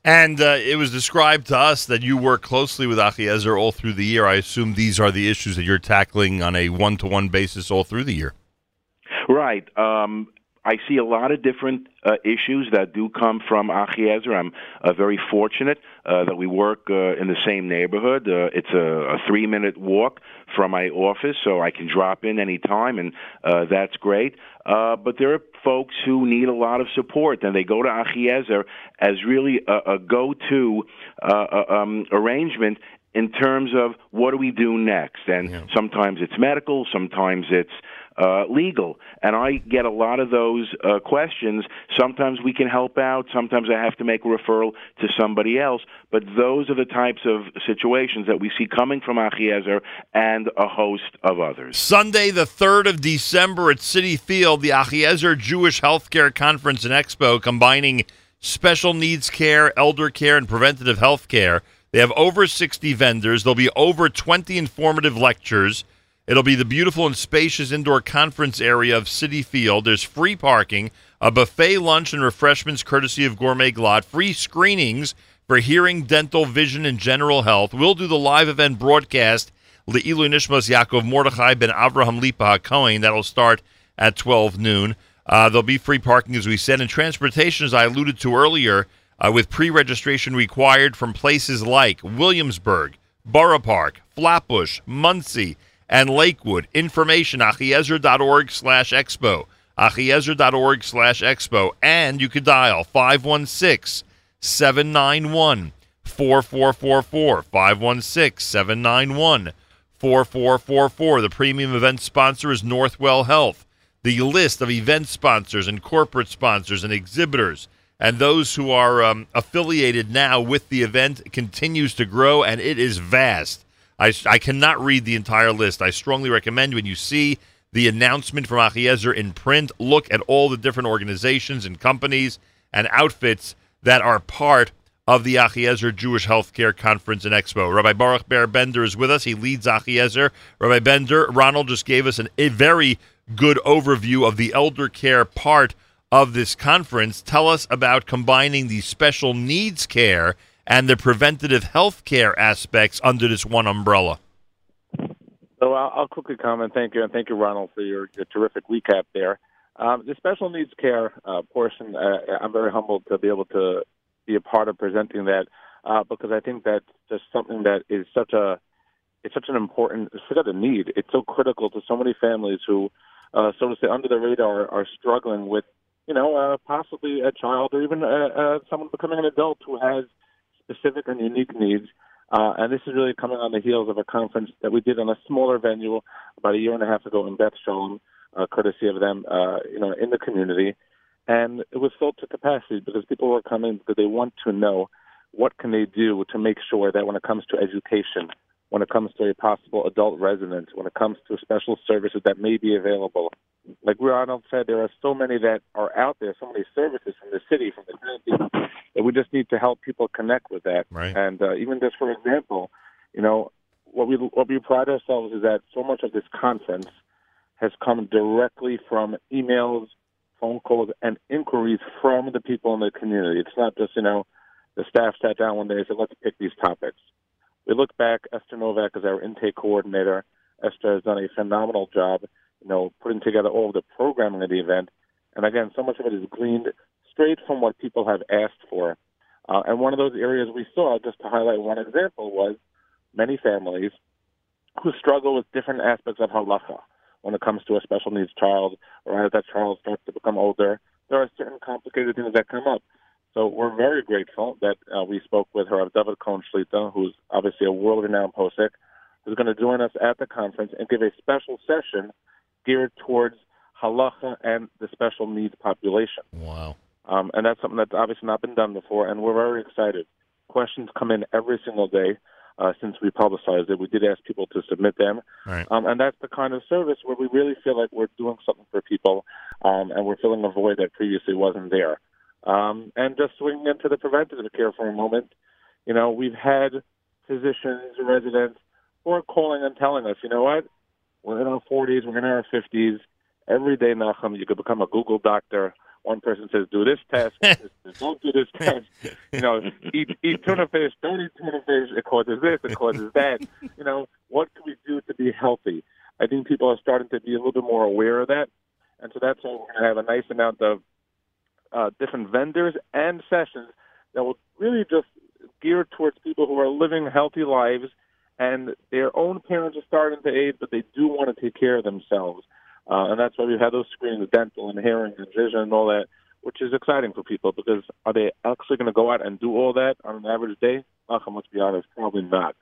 S2: And uh, it was described to us that you work closely with Achiezer all through the year. I assume these are the issues that you're tackling on a one to one basis all through the year.
S23: Right. Um, I see a lot of different uh, issues that do come from Achiezer. I'm uh, very fortunate uh, that we work uh, in the same neighborhood. Uh, it's a, a three minute walk from my office, so I can drop in any time, and uh, that's great. Uh, but there are folks who need a lot of support, and they go to Achiezer as really a, a go to uh, uh, um, arrangement in terms of what do we do next. And sometimes it's medical, sometimes it's uh, legal. And I get a lot of those uh, questions. Sometimes we can help out. Sometimes I have to make a referral to somebody else. But those are the types of situations that we see coming from Achiezer and a host of others.
S2: Sunday, the 3rd of December at Citi Field, the Achiezer Jewish Healthcare Conference and Expo combining special needs care, elder care, and preventative health care. They have over 60 vendors. There'll be over 20 informative lectures. It'll be the beautiful and spacious indoor conference area of Citi Field. There's free parking, a buffet lunch and refreshments courtesy of Gourmet Glatt, free screenings for hearing, dental, vision, and general health. We'll do the live event broadcast, Le'ilu Nishmas Yaakov Mordechai ben Avraham Lipa HaKohen. That'll start at 12 noon. Uh, there'll be free parking, as we said, and transportation, as I alluded to earlier, uh, with pre-registration required from places like Williamsburg, Borough Park, Flatbush, Monsey, and Lakewood. Information, achiezer.org slash expo, achiezer.org slash expo, and you could dial 516-791-4444, 516-791-4444. The premium event sponsor is Northwell Health. The list of event sponsors and corporate sponsors and exhibitors and those who are um, affiliated now with the event continues to grow, and it is vast. I, I cannot read the entire list. I strongly recommend when you see the announcement from Achiezer in print, look at all the different organizations and companies and outfits that are part of the Achiezer Jewish Healthcare Conference and Expo. Rabbi Boruch Ber Bender is with us. He leads Achiezer. Rabbi Bender, Ronald just gave us an, a very good overview of the elder care part of this conference. Tell us about combining the special needs care and the preventative health care aspects under this one umbrella.
S22: So I'll, I'll quickly comment. Thank you, and thank you, Ronald, for your, your terrific recap there. Um, the special needs care uh, portion, uh, I'm very humbled to be able to be a part of presenting that uh, because I think that's just something that is such a it's such an important it's such a need. It's so critical to so many families who, uh, so to say, under the radar are struggling with you know, uh, possibly a child or even uh, uh, someone becoming an adult who has specific and unique needs. Uh, and this is really coming on the heels of a conference that we did on a smaller venue about a year and a half ago in Beth Shalom, uh, courtesy of them, uh, you know, in the community. And it was filled to capacity because people were coming because they want to know what can they do to make sure that when it comes to education, when it comes to a possible adult residence, when it comes to special services that may be available. Like Ronald said, there are so many that are out there, so many services from the city, from the community, that we just need to help people connect with that.
S2: Right.
S22: And uh, even just for example, you know, what we what we pride ourselves is that so much of this conference has come directly from emails, phone calls, and inquiries from the people in the community. It's not just you know the staff sat down one day and said, let's pick these topics. We look back, Esther Novak is our intake coordinator. Esther has done a phenomenal job, you know, putting together all of the programming of the event. And again, so much of it is gleaned straight from what people have asked for. Uh, and one of those areas we saw, just to highlight one example, was many families who struggle with different aspects of halacha when it comes to a special needs child, or as that child starts to become older. There are certain complicated things that come up. So we're very grateful that uh, we spoke with her, David Cohen Shlita, who's obviously a world-renowned posek, who's going to join us at the conference and give a special session geared towards halacha and the special needs population.
S2: Wow.
S22: Um, and that's something that's obviously not been done before, and we're very excited. Questions come in every single day uh, since we publicized it. We did ask people to submit them,
S2: Right.
S22: um, and that's the kind of service where we really feel like we're doing something for people, um, and we're filling a void that previously wasn't there. Um, and just swinging into the preventative care for a moment, you know, we've had physicians, residents who are calling and telling us, you know what, we're in our 40s, we're in our 50s. Every day, Nachum, you could become a Google doctor. One person says, do this test. don't do this test. You know, eat, eat tuna fish, don't eat tuna fish. It causes this, it causes that. You know, what can we do to be healthy? I think people are starting to be a little bit more aware of that. And so that's why we're going to have a nice amount of uh, different vendors and sessions that will really just geared towards people who are living healthy lives and their own parents are starting to age, but they do want to take care of themselves. Uh, and that's why we've had those screenings, dental and hearing and vision and all that, which is exciting for people because are they actually going to go out and do all that on an average day? Nachum, let's be honest, probably not.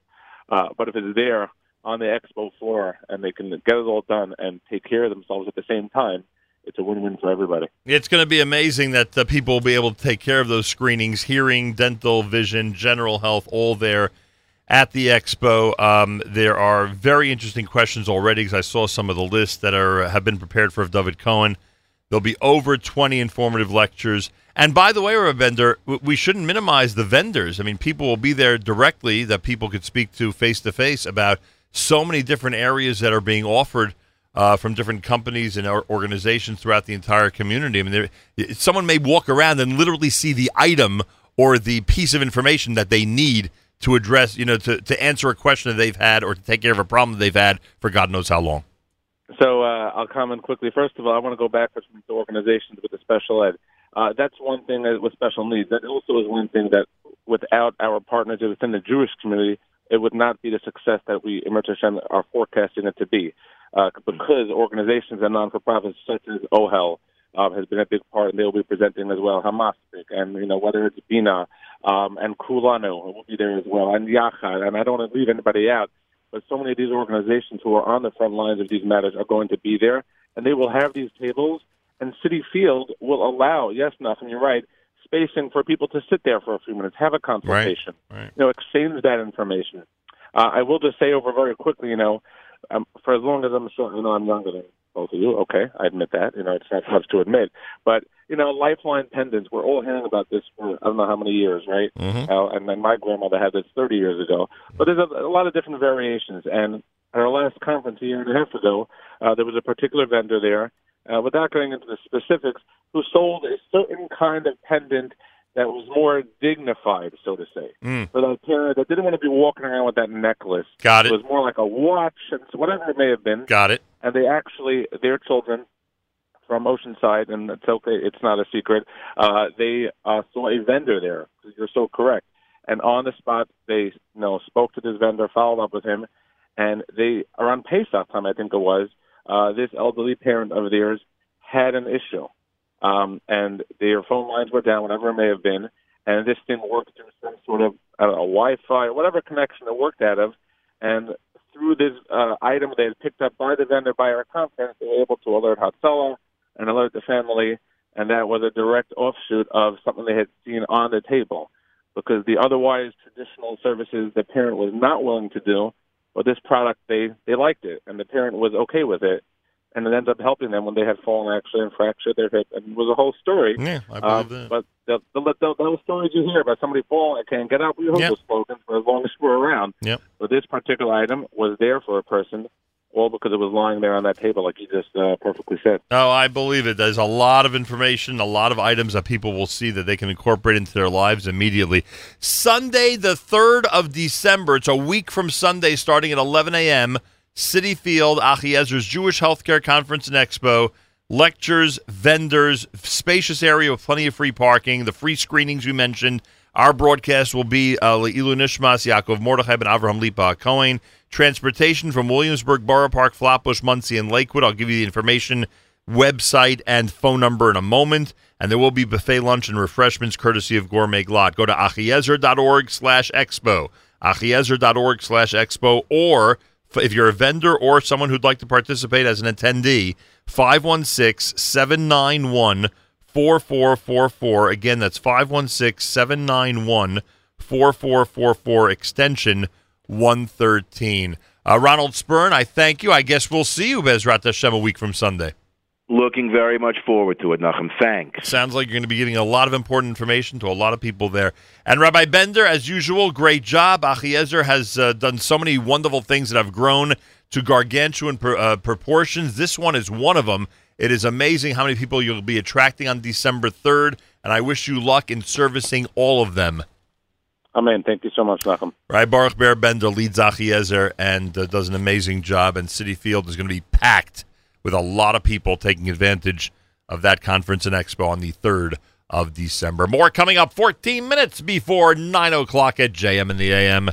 S22: Uh, but if it's there on the expo floor and they can get it all done and take care of themselves at the same time, it's a win-win for everybody.
S2: It's going to be amazing that uh, people will be able to take care of those screenings, hearing, dental, vision, general health, all there at the expo. Um, there are very interesting questions already because I saw some of the lists that are have been prepared for David Cohen. There'll be over 20 informative lectures. And by the way, we're a vendor, we shouldn't minimize the vendors. I mean, people will be there directly that people could speak to face to face about so many different areas that are being offered uh, from different companies and organizations throughout the entire community. I mean, someone may walk around and literally see the item or the piece of information that they need to address, you know, to, to answer a question that they've had or to take care of a problem that they've had for God knows how long.
S22: So uh, I'll comment quickly. First of all, I want to go back to organizations with the special ed. Uh, that's one thing that, with special needs. That also is one thing that without our partners within the Jewish community, it would not be the success that we, Emerge Hashem, are forecasting it to be uh, because organizations and non-for-profits such as OHEL uh, has been a big part, and they'll be presenting as well. Hamaspik, and you know whether it's Bina um, and Kulanu will be there as well, and Yachad, and I don't want to leave anybody out, but so many of these organizations who are on the front lines of these matters are going to be there, and they will have these tables, and Citi Field will allow, yes, nothing, you're right, spacing for people to sit there for a few minutes, have a consultation,
S2: right, right.
S22: you know, exchange that information. Uh, I will just say over very quickly, you know, um, for as long as I'm sure, you know, I'm younger than both of you. Okay, I admit that. You know, it's not much to admit, but you know, lifeline pendants. We're all hearing about this for I don't know how many years, right?
S2: Mhm.
S22: Uh, and then my grandmother had this 30 years ago. But there's a, a lot of different variations. And at our last conference a year and a half ago, uh, there was a particular vendor there, uh, without going into the specifics, who sold a certain kind of pendant that was more dignified, so to say.
S2: Mm.
S22: For that parent that didn't want to be walking around with that necklace.
S2: Got it.
S22: It was more like a watch and whatever it may have been.
S2: Got it.
S22: And they actually, their children from Oceanside, and it's okay, it's not a secret, uh, they uh, saw a vendor there. You're so correct. And on the spot, they you know spoke to this vendor, followed up with him, and they around Pesach time, I think it was, uh, this elderly parent of theirs had an issue, um, and their phone lines were down, whatever it may have been, and this thing worked through some sort of I don't know, Wi-Fi or whatever connection it worked out of, and through this uh, item they had picked up by the vendor by our conference, they were able to alert Hatzalah and alert the family, and that was a direct offshoot of something they had seen on the table. Because the otherwise traditional services the parent was not willing to do, but this product they they liked it, and the parent was okay with it, and it ended up helping them when they had fallen actually and fractured their hip, and it was a whole story.
S2: Yeah, I believe
S22: Um,
S2: that.
S22: But the, the, the, those stories you hear about somebody falling and can't get up, we heard
S2: Yep.
S22: those slogans for as long as we're around.
S2: Yep.
S22: But this particular item was there for a person, all because it was lying there on that table, like you just uh, perfectly said.
S2: No, I believe it. There's a lot of information, a lot of items that people will see that they can incorporate into their lives immediately. Sunday, the 3rd of December, it's a week from Sunday, starting at 11 a.m., Citi Field, Achiezer's Jewish Healthcare Conference and Expo. Lectures, vendors, spacious area with plenty of free parking, the free screenings we mentioned. Our broadcast will be uh, Le'ilu Nishmas, Yaakov Mordechai and Avraham Lipa Cohen. Transportation from Williamsburg, Borough Park, Flatbush, Monsey, and Lakewood. I'll give you the information, website, and phone number in a moment. And there will be buffet lunch and refreshments courtesy of Gourmet Glatt. Go to achiezer.org slash expo, achiezer.org slash expo, or if you're a vendor or someone who'd like to participate as an attendee, 516 791 4444. Again, that's 516 791 4444, extension 113. Uh, Ronald Spirn, I thank you. I guess we'll see you, Bezrat Hashem, a week from Sunday.
S23: Looking very much forward to it, Nachum. Thanks.
S2: Sounds like you're going to be getting a lot of important information to a lot of people there. And Rabbi Bender, as usual, great job. Achiezer has uh, done so many wonderful things that have grown to gargantuan pr- uh, proportions. This one is one of them. It is amazing how many people you'll be attracting on December 3rd, and I wish you luck in servicing all of them.
S22: Amen. Thank you so much, Nachum.
S2: Right, Boruch Ber Bender leads Achiezer and uh, does an amazing job, and Citi Field is going to be packed
S24: with a lot of people taking advantage of that conference and expo on the 3rd of December. More coming up 14 minutes before 9 o'clock at JM in the AM.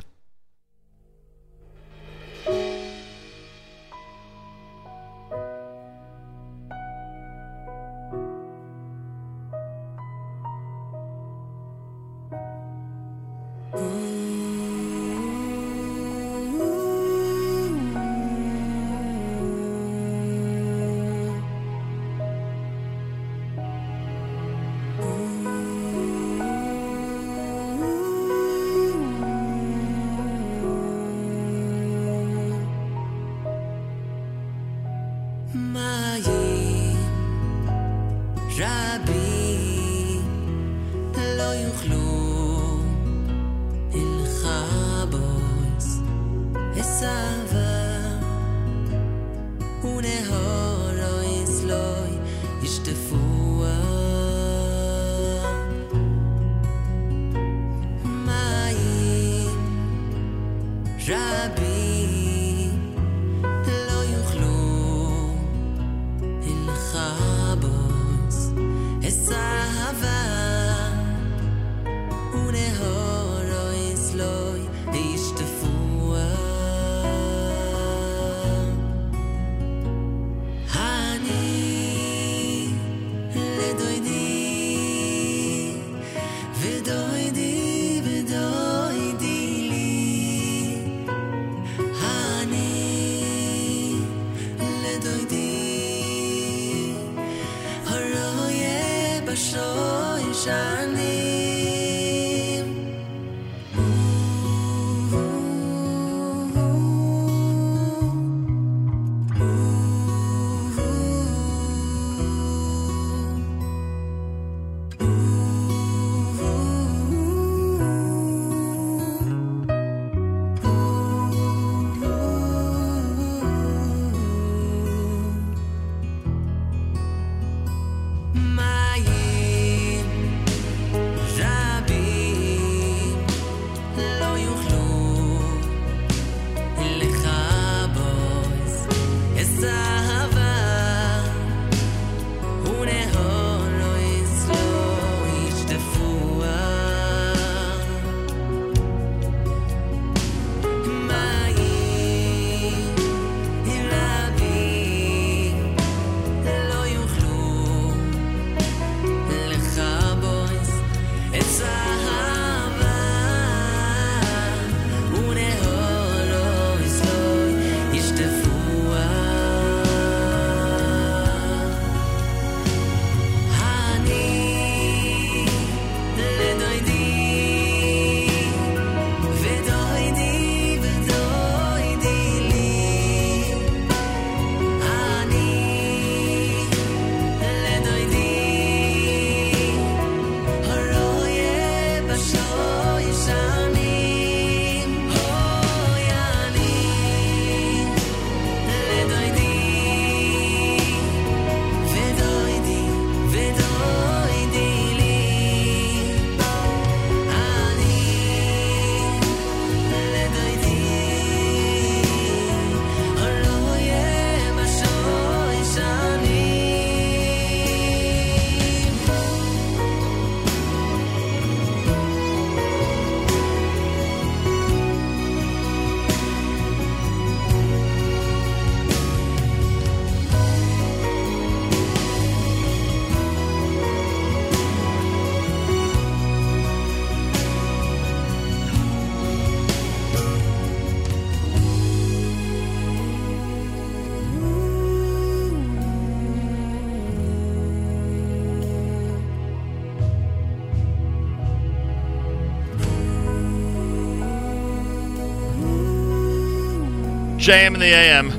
S24: JM in the AM.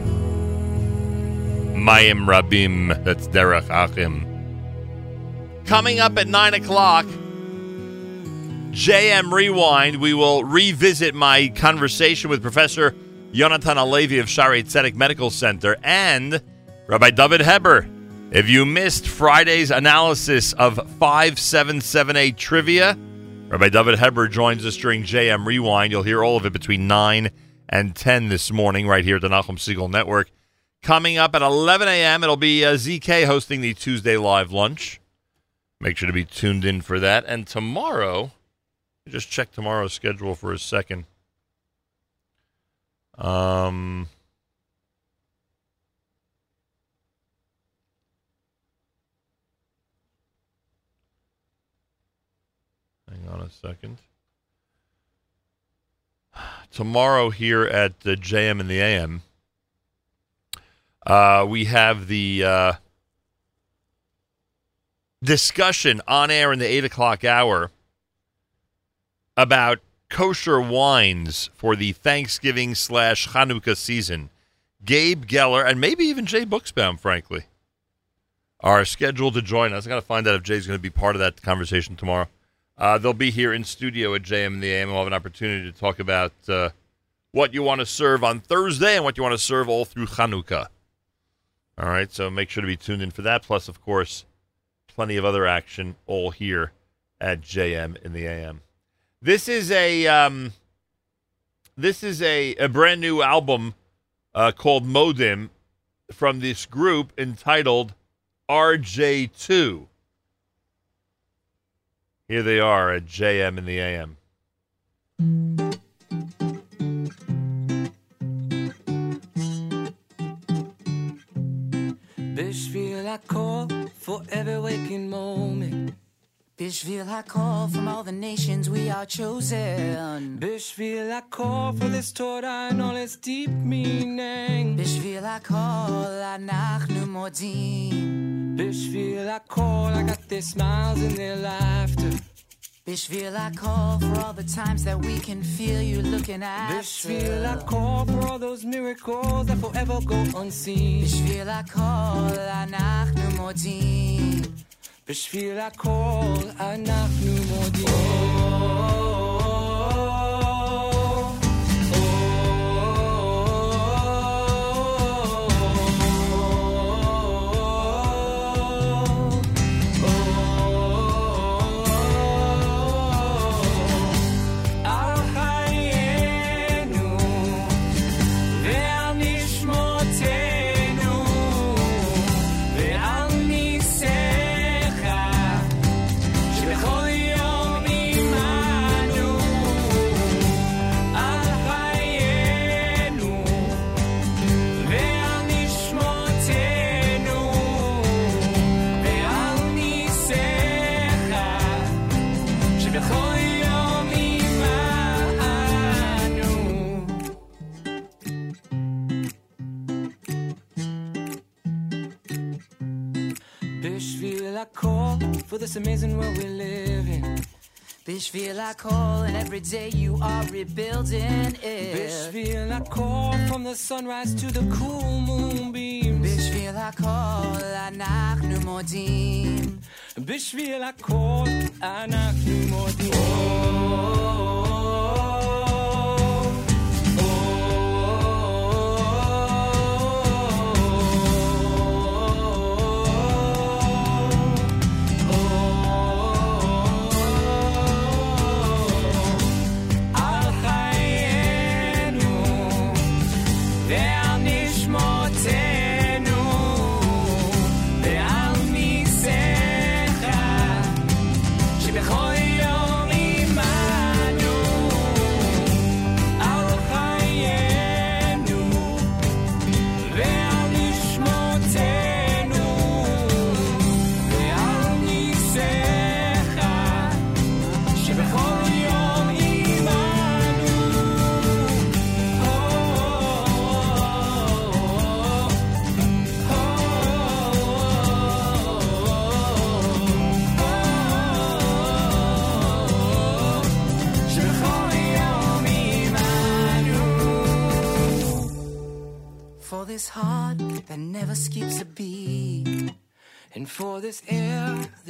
S24: Mayim Rabim. That's Derech Achim. Coming up at 9 o'clock, JM Rewind, we will revisit my conversation with Professor Yonatan Alevi of Shaarei Tzedek Medical Center and Rabbi David Heber. If you missed Friday's analysis of 5778 trivia, Rabbi David Heber joins us during JM Rewind. You'll hear all of it between 9 and 10 this morning right here at the Nachum Segal Network.
S2: Coming up at 11 a.m., it'll be uh, ZK hosting the Tuesday live lunch. Make sure to be tuned in for that. And tomorrow, just check tomorrow's schedule for a second. Um, hang on a second. Tomorrow here at the JM and the AM, uh, we have the uh, discussion on air in the eight o'clock hour about kosher wines for the Thanksgiving slash Hanukkah season. Gabe Geller and maybe even Jay Buchsbaum, frankly, are scheduled to join us. I got to find out if Jay's going to be part of that conversation tomorrow. Uh, they'll be here in studio at JM and the AM. We'll have an opportunity to talk about uh, what you want to serve on Thursday and what you want to serve all through Hanukkah. All right, so make sure to be tuned in for that. Plus, of course, plenty of other action all here at JM in the AM. This is a um, this is a, a brand new album uh, called Modim from this group entitled RJ2. Here they are at JM in the AM.
S4: Bitch, feel I call for every waking moment. Bishville, I call from all the nations we are chosen. Bishville, I call for this Torah and all its deep meaning. Bishville, I call, anachnu modim. Bishville, I call, I got their smiles and their laughter. Bishville, I call for all the times that we can feel you looking after. Bishville, I call for all those miracles that forever go unseen. Bishville, I call, anachnu modim. בשביל הכל, אנחנו מודים. בשביל הכל, for this amazing world we live in. בשביל הכל, and every day you are rebuilding it. בשביל הכל, from the sunrise to the cool moonbeams. בשביל הכל, אנחנו מודים. בשביל הכל, אנחנו מודים. על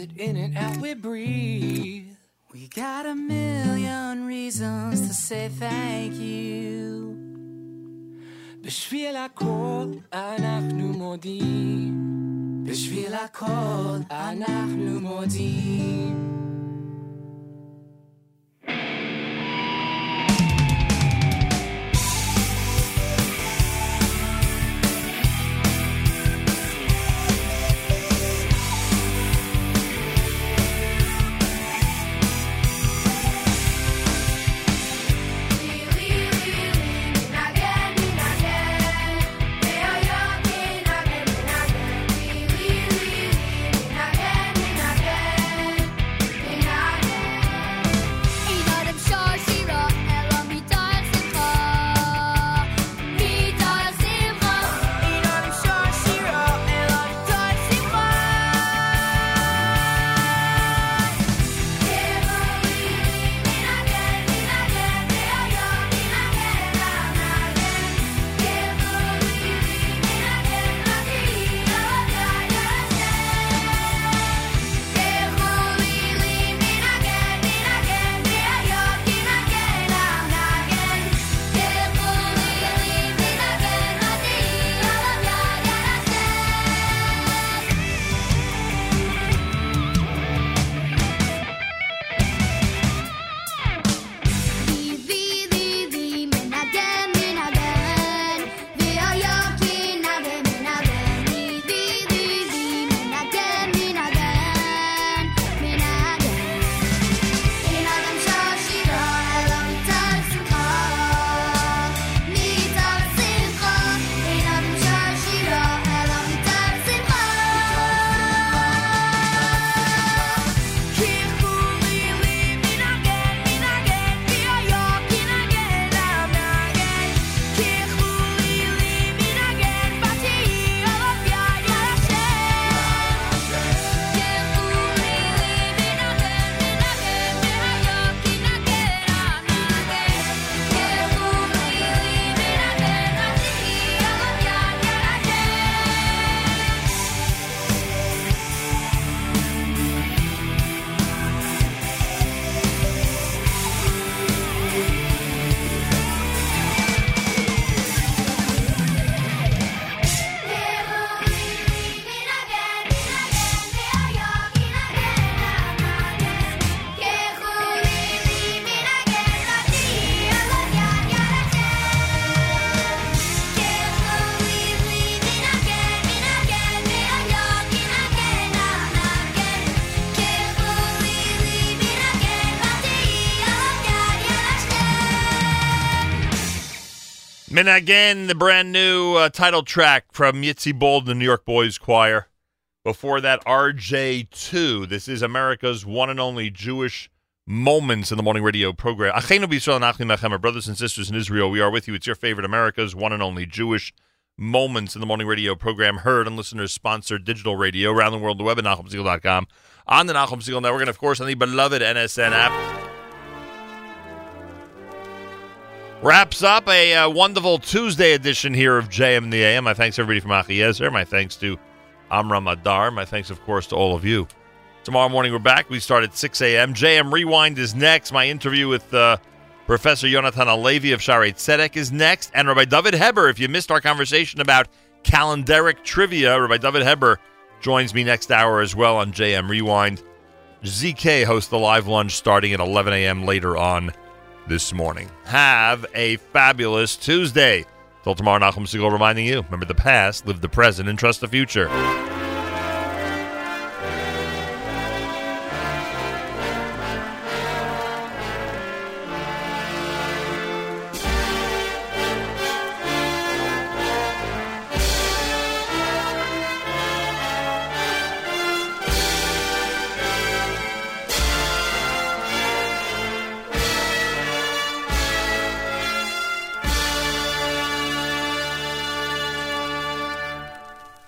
S4: that in and out we breathe We got a million reasons to say thank you בשביל הכל אנחנו מודים בשביל הכל אנחנו מודים
S2: And again, the brand new uh, title track from Yitzi Bold, the New York Boys Choir. Before that, RJ2. This is America's one and only Jewish Moments in the Morning Radio program. Brothers and sisters in Israel, we are with you. It's your favorite America's one and only Jewish Moments in the Morning Radio program, heard on listeners sponsored digital radio around the world, the web at NachumSegal.com, on the Nachum Segal Network, and of course on the beloved NSN app. Wraps up a uh, wonderful Tuesday edition here of JM the AM. My thanks everybody from Achiezer. My thanks to Amram Adar. My thanks, of course, to all of you. Tomorrow morning we're back. We start at 6 a.m. JM Rewind is next. My interview with uh, Professor Yonatan Alevi of Shaarei Tzedek is next. And Rabbi David Heber, if you missed our conversation about calendaric trivia, Rabbi David Heber joins me next hour as well on JM Rewind. ZK hosts the live lunch starting at 11 a.m. later on this morning. Have a fabulous Tuesday. Till tomorrow, Nachum Segal reminding you remember the past, live the present, and trust the future.